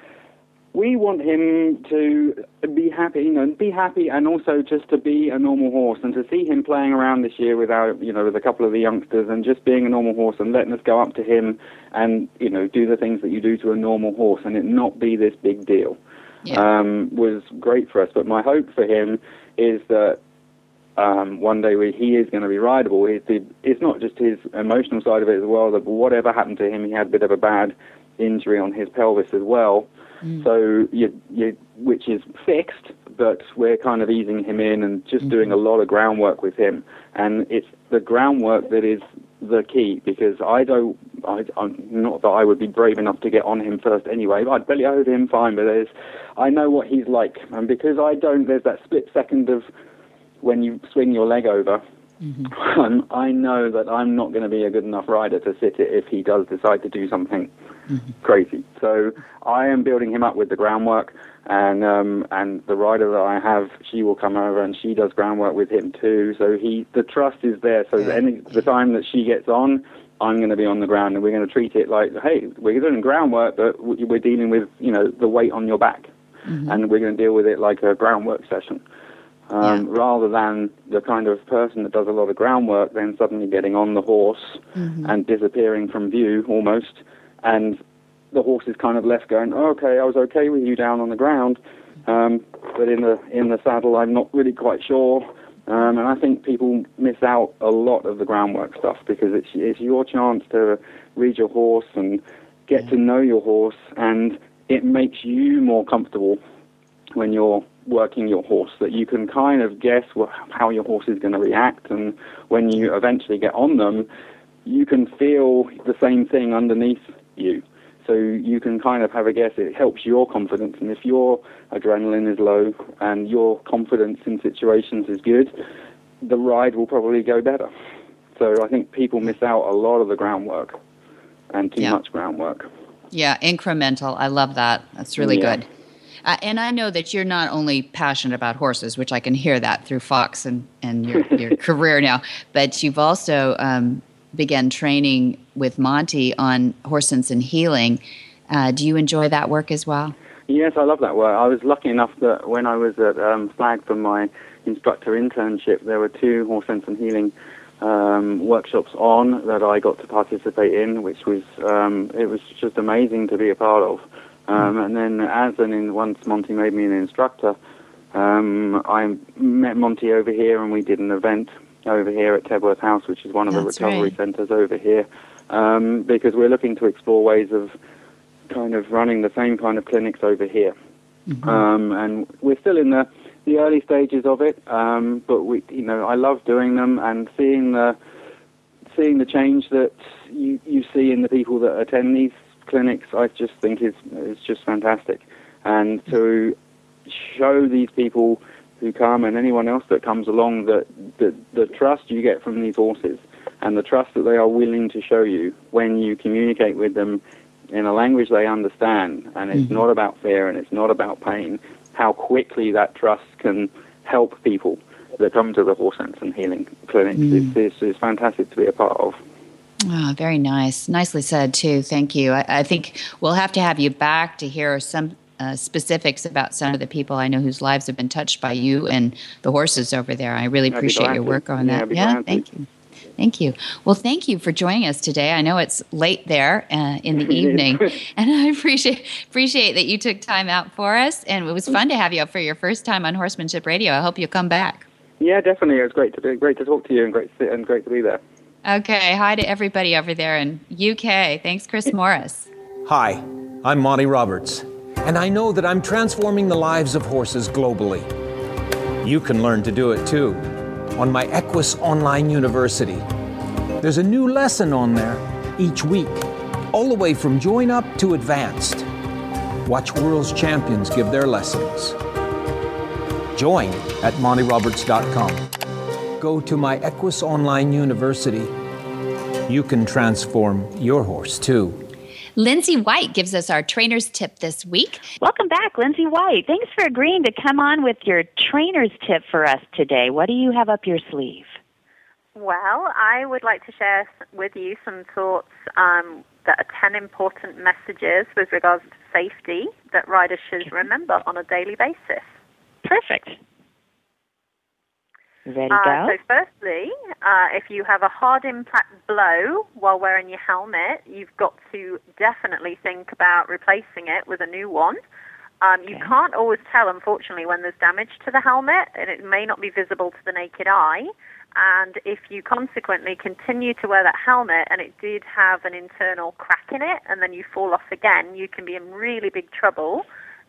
we want him to be happy, you know, be happy, and also just to be a normal horse, and to see him playing around this year without, you know, with a couple of the youngsters, and just being a normal horse, and letting us go up to him, and you know, do the things that you do to a normal horse, and it not be this big deal, Yeah. um, was great for us. But my hope for him is that um, one day we, he is going to be rideable. It's, it's not just his emotional side of it as well. That whatever happened to him, he had a bit of a bad injury on his pelvis as well. So you, you, which is fixed, but we're kind of easing him in and just doing a lot of groundwork with him. And it's the groundwork that is the key because I don't, I, I'm not that I would be brave enough to get on him first anyway. I'd belly over him fine, but there's, I know what he's like, and because I don't, there's that split second of when you swing your leg over. Um, I know that I'm not going to be a good enough rider to sit it if he does decide to do something crazy. So I am building him up with the groundwork, and um, and the rider that I have, she will come over and she does groundwork with him too. So he, the trust is there. So that any the time that she gets on, I'm going to be on the ground, and we're going to treat it like, hey, we're doing groundwork, but we're dealing with you know the weight on your back, and we're going to deal with it like a groundwork session. Um, Rather than the kind of person that does a lot of groundwork, then suddenly getting on the horse and disappearing from view almost, and the horse is kind of left going, oh, okay, I was okay with you down on the ground, um, but in the in the saddle, I'm not really quite sure. Um, and I think people miss out a lot of the groundwork stuff because it's it's your chance to read your horse and get to know your horse, and it makes you more comfortable when you're working your horse that you can kind of guess how your horse is going to react and when you eventually get on them you can feel the same thing underneath you so you can kind of have a guess it helps your confidence and if your adrenaline is low and your confidence in situations is good the ride will probably go better so i think people miss out a lot of the groundwork and too Yeah. much groundwork Yeah, incremental. I love that. That's really Yeah. good. Uh, and I know that you're not only passionate about horses, which I can hear that through Fox and, and your, your career now, but you've also um, begun training with Monty on horse sense and healing. Uh, do you enjoy that work as well? Yes, I love that work. I was lucky enough that when I was at um, Flag for my instructor internship, there were two horse sense and healing um, workshops on that I got to participate in, which was um, it was just amazing to be a part of. Um, and then as an in, once Monty made me an instructor, um, I met Monty over here and we did an event over here at Tedworth House, which is one of the recovery right. centres over here, um, because we're looking to explore ways of kind of running the same kind of clinics over here. Um, and we're still in the, the early stages of it, um, but we, you know, I love doing them and seeing the seeing the change that you, you see in the people that attend these clinics, I just think is is just fantastic. And to show these people who come and anyone else that comes along that the, the trust you get from these horses and the trust that they are willing to show you when you communicate with them in a language they understand and it's Mm-hmm. not about fear and it's not about pain, how quickly that trust can help people that come to the horse sense and healing clinics Mm. is, is, is fantastic to be a part of. Oh, very nice. Nicely said, too. Thank you. I, I think we'll have to have you back to hear some uh, specifics about some of the people I know whose lives have been touched by you and the horses over there. I really I'd appreciate your to. work on that. I'd Yeah, glad to. thank you. Thank you. Well, thank you for joining us today. I know it's late there uh, in the evening, and I appreciate appreciate that you took time out for us. And it was fun to have you up for your first time on Horsemanship Radio. I hope you'll come back. Yeah, definitely. It was great to be great to talk to you and great to, and great to be there. Okay. Hi to everybody over there in UK. Thanks, Chris Morris. Hi, I'm Monty Roberts, and I know that I'm transforming the lives of horses globally. You can learn to do it too on my Equus Online University. There's a new lesson on there each week, all the way from join up to advanced. Watch world's champions give their lessons. Join at montyroberts.com. Go to my Equus Online University. You can transform your horse too. Lindsay White gives us our trainer's tip this week. Welcome back, Lindsay White. Thanks for agreeing to come on with your trainer's tip for us today. What do you have up your sleeve? Well, I would like to share with you some thoughts um, that are 10 important messages with regards to safety that riders should remember on a daily basis. Perfect. Ready to Uh, go? so, firstly, uh, if you have a hard impact blow while wearing your helmet, you've got to definitely think about replacing it with a new one. Um, you Okay. can't always tell, unfortunately, when there's damage to the helmet, and it may not be visible to the naked eye. And if you consequently continue to wear that helmet and it did have an internal crack in it, and then you fall off again, you can be in really big trouble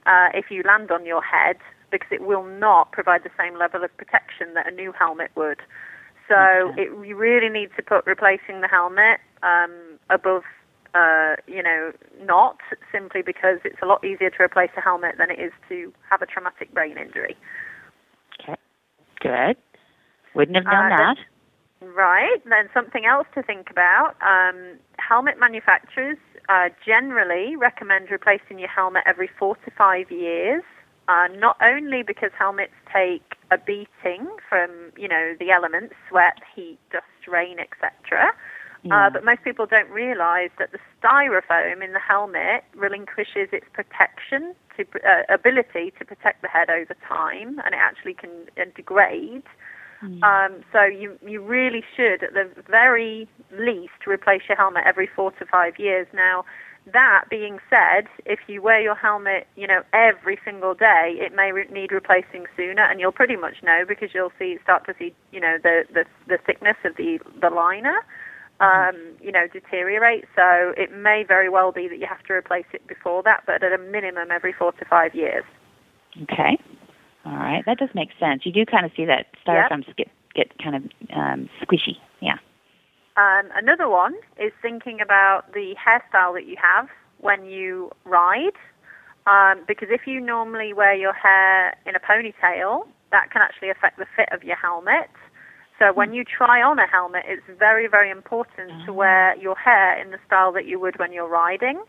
uh, if you land on your head because it will not provide the same level of protection that a new helmet would. So it, you really need to put replacing the helmet um, above, uh, you know, not simply because it's a lot easier to replace a helmet than it is to have a traumatic brain injury. Okay. Good. Wouldn't have known Uh, that. Right. Then something else to think about. Um, helmet manufacturers uh, generally recommend replacing your helmet every four to five years. Uh, not only because helmets take a beating from you know the elements, sweat, heat, dust, rain, etc. Yeah. Uh, but most people don't realise that the styrofoam in the helmet relinquishes its protection to uh, ability to protect the head over time, and it actually can uh, degrade. Um, so you you really should, at the very least, replace your helmet every four to five years. Now, that being said, if you wear your helmet, you know, every single day, it may re- need replacing sooner, and you'll pretty much know because you'll see start to see, you know, the the, the thickness of the the liner. Um, you know, deteriorate. So it may very well be that you have to replace it before that, but at a minimum every four to five years. Okay. All right. That does make sense. You do kind of see that Yep. styrofoams get get kind of um, squishy. Yeah. Um, another one is thinking about the hairstyle that you have when you ride. Um, because if you normally wear your hair in a ponytail, that can actually affect the fit of your helmet. So when you try on a helmet, it's very, very important to wear your hair in the style that you would when you're riding.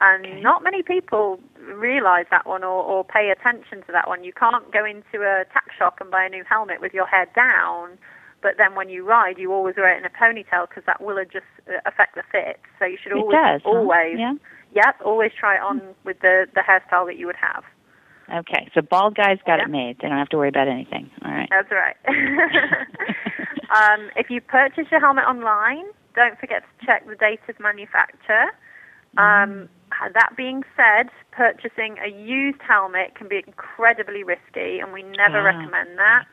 And not many people realize that one or, or pay attention to that one. You can't go into a tack shop and buy a new helmet with your hair down, but then when you ride, you always wear it in a ponytail because that will just uh, affect the fit. So you should always, does, huh? always, Yeah. yep, always try it on with the, the hairstyle that you would have. Okay. So bald guys got Yeah. it made. They don't have to worry about anything. All right. That's right. um, if you purchase your helmet online, don't forget to check the date of manufacture. Um, that being said, purchasing a used helmet can be incredibly risky, and we never Ah. recommend that.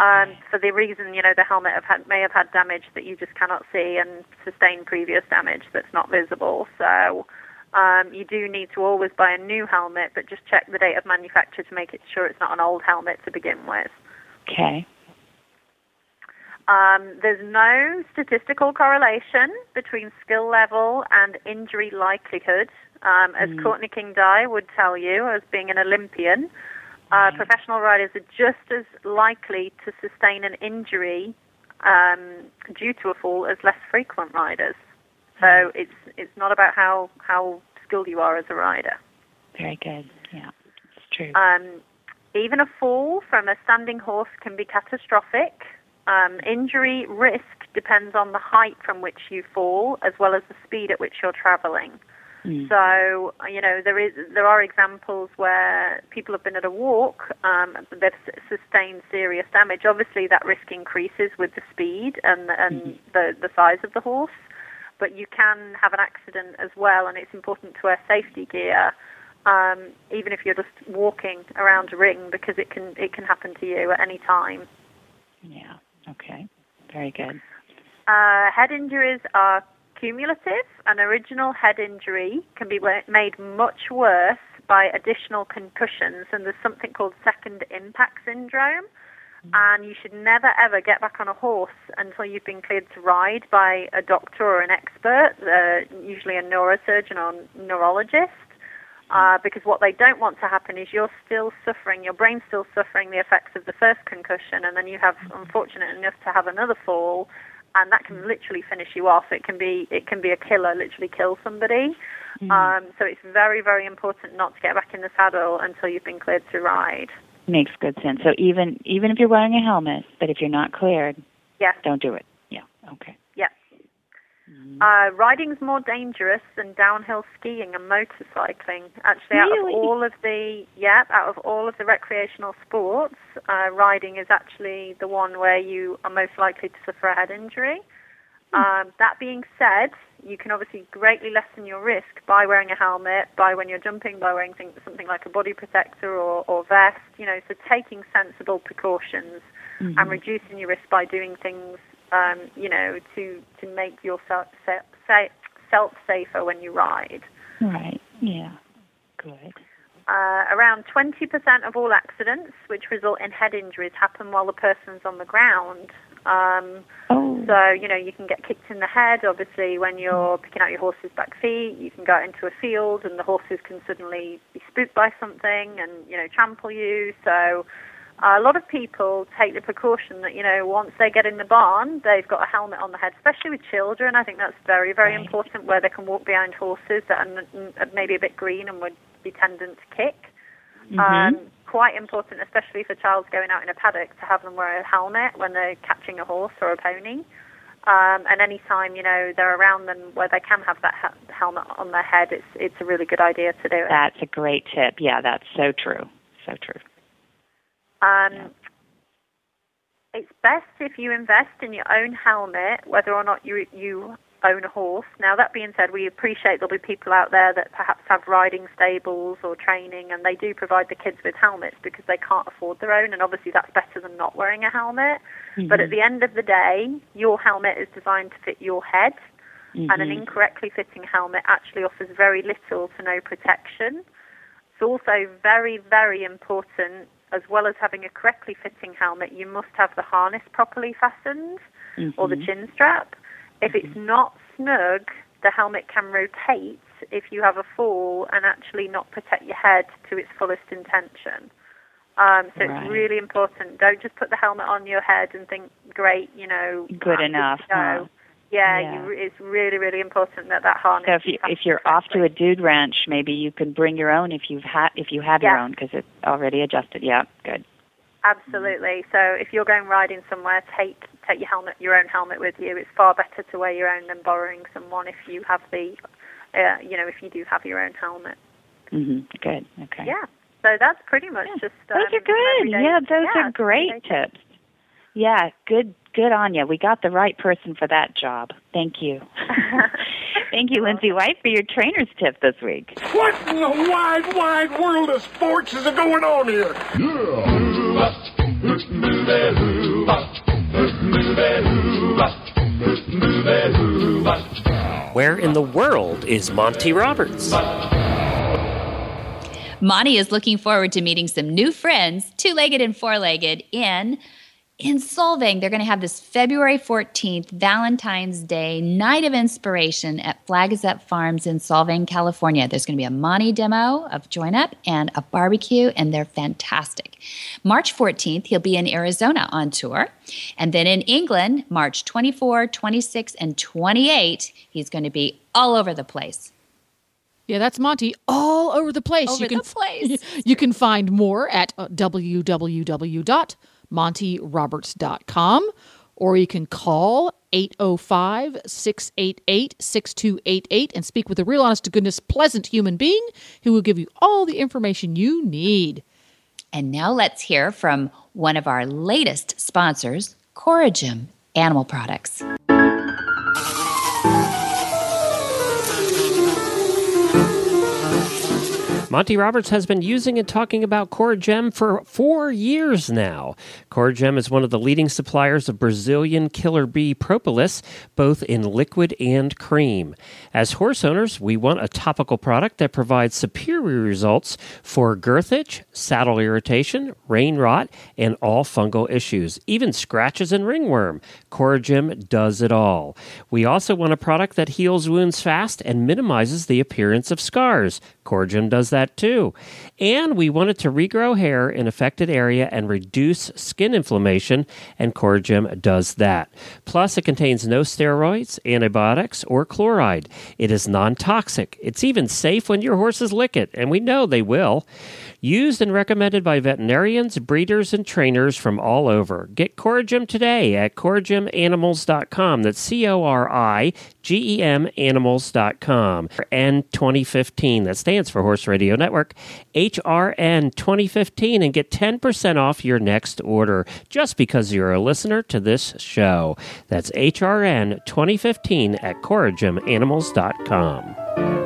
Um, for the reason, you know, the helmet have had, may have had damage that you just cannot see and sustained previous damage that's not visible. So um, you do need to always buy a new helmet, but just check the date of manufacture to make it sure it's not an old helmet to begin with. Okay. Um, there's no statistical correlation between skill level and injury likelihood. Um, as Mm. Courtney King Dye would tell you, as being an Olympian, uh, professional riders are just as likely to sustain an injury um, due to a fall as less frequent riders. So it's it's not about how how skilled you are as a rider. Very good. Yeah, it's true. Um, even a fall from a standing horse can be catastrophic. Um, injury risk depends on the height from which you fall, as well as the speed at which you're traveling. Mm. So you know there is there are examples where people have been at a walk, um, they've s- sustained serious damage. Obviously, that risk increases with the speed and and the the size of the horse, but you can have an accident as well, and it's important to wear safety gear, um, even if you're just walking around a ring, because it can it can happen to you at any time. Yeah. Okay. Very good. Uh, head injuries are cumulative. An original head injury can be made much worse by additional concussions, and there's something called second impact syndrome. And you should never ever get back on a horse until you've been cleared to ride by a doctor or an expert, uh, usually a neurosurgeon or neurologist. Uh, because what they don't want to happen is you're still suffering, your brain's still suffering the effects of the first concussion, and then you have, unfortunate enough, to have another fall, and that can literally finish you off. It can be, it can be a killer, literally kill somebody. Um, so it's very, very important not to get back in the saddle until you've been cleared to ride. Makes good sense. So even even if you're wearing a helmet, but if you're not cleared, Yes. don't do it. Yeah. Okay. Yep. Uh, riding's more dangerous than downhill skiing and motorcycling. Actually, out Really? of all of the yeah, out of all of the recreational sports, uh, riding is actually the one where you are most likely to suffer a head injury. Um, that being said, you can obviously greatly lessen your risk by wearing a helmet, by when you're jumping, by wearing something like a body protector or, or vest. You know, so taking sensible precautions and reducing your risk by doing things, um, you know, to to make yourself self, self safer when you ride. Right. Yeah. Good. Uh, around 20% of all accidents which result in head injuries happen while the person's on the ground. Um, Oh. so, you know, you can get kicked in the head, obviously, when you're picking out your horse's back feet. You can go out into a field and the horses can suddenly be spooked by something and, you know, trample you. So, uh, a lot of people take the precaution that, you know, once they get in the barn, they've got a helmet on the head, especially with children. I think that's very, very Right. important where they can walk behind horses that are n- n- maybe a bit green and would be tendent to kick. Um, quite important, especially for child's going out in a paddock, to have them wear a helmet when they're catching a horse or a pony. Um, and any time you know they're around them where they can have that he- helmet on their head, it's it's a really good idea to do it. That's a great tip. Yeah, that's so true. So true. Um, It's best if you invest in your own helmet, whether or not you you own a horse. Now, that being said, we appreciate there'll be people out there that perhaps have riding stables or training, and they do provide the kids with helmets because they can't afford their own, and obviously that's better than not wearing a helmet. But at the end of the day, your helmet is designed to fit your head, and an incorrectly fitting helmet actually offers very little to no protection. It's also very, very important, as well as having a correctly fitting helmet, you must have the harness properly fastened or the chin strap. If it's not snug, the helmet can rotate if you have a fall and actually not protect your head to its fullest intention. Um, so Right. it's really important. Don't just put the helmet on your head and think, great, you know, Good enough, huh? Yeah, Yeah. You, it's really, really important that that harness. So if you, if you're off to a dude ranch, maybe you can bring your own if you've had if you have your own because it's already adjusted. Yeah, good. Absolutely. So if you're going riding somewhere, take take your helmet, your own helmet with you. It's far better to wear your own than borrowing someone if you have the, uh, you know, if you do have your own helmet. hmm Good. Okay. Yeah. So that's pretty much just. Um, Those are good. Yeah, those yeah, are great tips. Yeah, good good on you. We got the right person for that job. Thank you. Thank you, Lindsay White, for your trainer's tip this week. What in the wide, wide world of sports is going on here? Where in the world is Monty Roberts? Monty is looking forward to meeting some new friends, two legged and four legged, in in Solvang, they're going to have this February 14th, Valentine's Day Night of Inspiration at Flag Is Up Farms in Solvang, California. There's going to be a Monty demo of Join Up and a barbecue, and they're fantastic. March 14th, he'll be in Arizona on tour. And then in England, March 24, 26, and 28, he's going to be all over the place. Yeah, that's Monty all over the place. Over you can, the place. You can find more at uh, www.montyroberts.com or you can call 805 688 6288 and speak with a real honest to goodness pleasant human being who will give you all the information you need. And now let's hear from one of our latest sponsors, Corigem Animal Products. Monty Roberts has been using and talking about Corigem for four years now. Corigem is one of the leading suppliers of Brazilian killer bee propolis, both in liquid and cream. As horse owners, we want a topical product that provides superior results for girth itch, saddle irritation, rain rot, and all fungal issues, even scratches and ringworm. Corigem does it all. We also want a product that heals wounds fast and minimizes the appearance of scars. Corigem does that too. And we wanted to regrow hair in affected area and reduce skin inflammation, and Corigem does that. Plus, it contains no steroids, antibiotics, or chloride. It is non toxic. It's even safe when your horses lick it, and we know they will. Used and recommended by veterinarians, breeders, and trainers from all over. Get Corigem today at corigemanimals.com. That's C O R I G E M animals.com. And 2015, that stands for Horse Radio Network, HRN 2015, and get 10% off your next order just because you're a listener to this show. That's HRN 2015 at corigemanimals.com.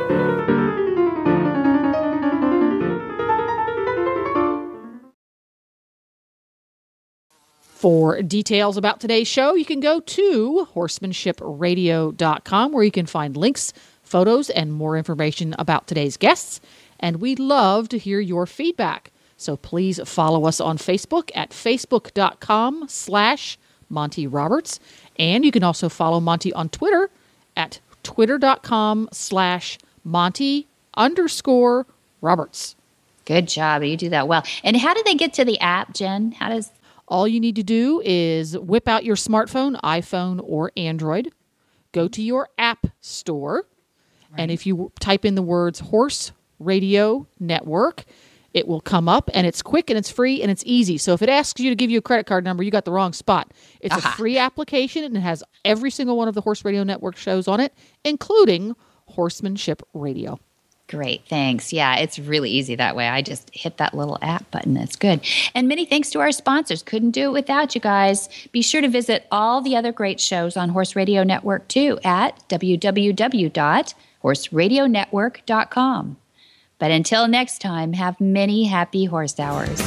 For details about today's show, you can go to horsemanshipradio.com where you can find links, photos, and more information about today's guests. And we'd love to hear your feedback. So please follow us on Facebook at facebook.com slash Monty Roberts. And you can also follow Monty on Twitter at twitter.com slash Monty underscore Roberts. Good job. You do that well. And how do they get to the app, Jen? How does all you need to do is whip out your smartphone, iPhone or Android, go to your app store, right. and if you type in the words Horse Radio Network, it will come up and it's quick and it's free and it's easy. So if it asks you to give you a credit card number, you got the wrong spot. It's Aha. a free application and it has every single one of the Horse Radio Network shows on it, including Horsemanship Radio. Great, thanks. Yeah, it's really easy that way. I just hit that little app button. That's good. And many thanks to our sponsors. Couldn't do it without you guys. Be sure to visit all the other great shows on Horse Radio Network too at www.horseradionetwork.com. But until next time, have many happy horse hours.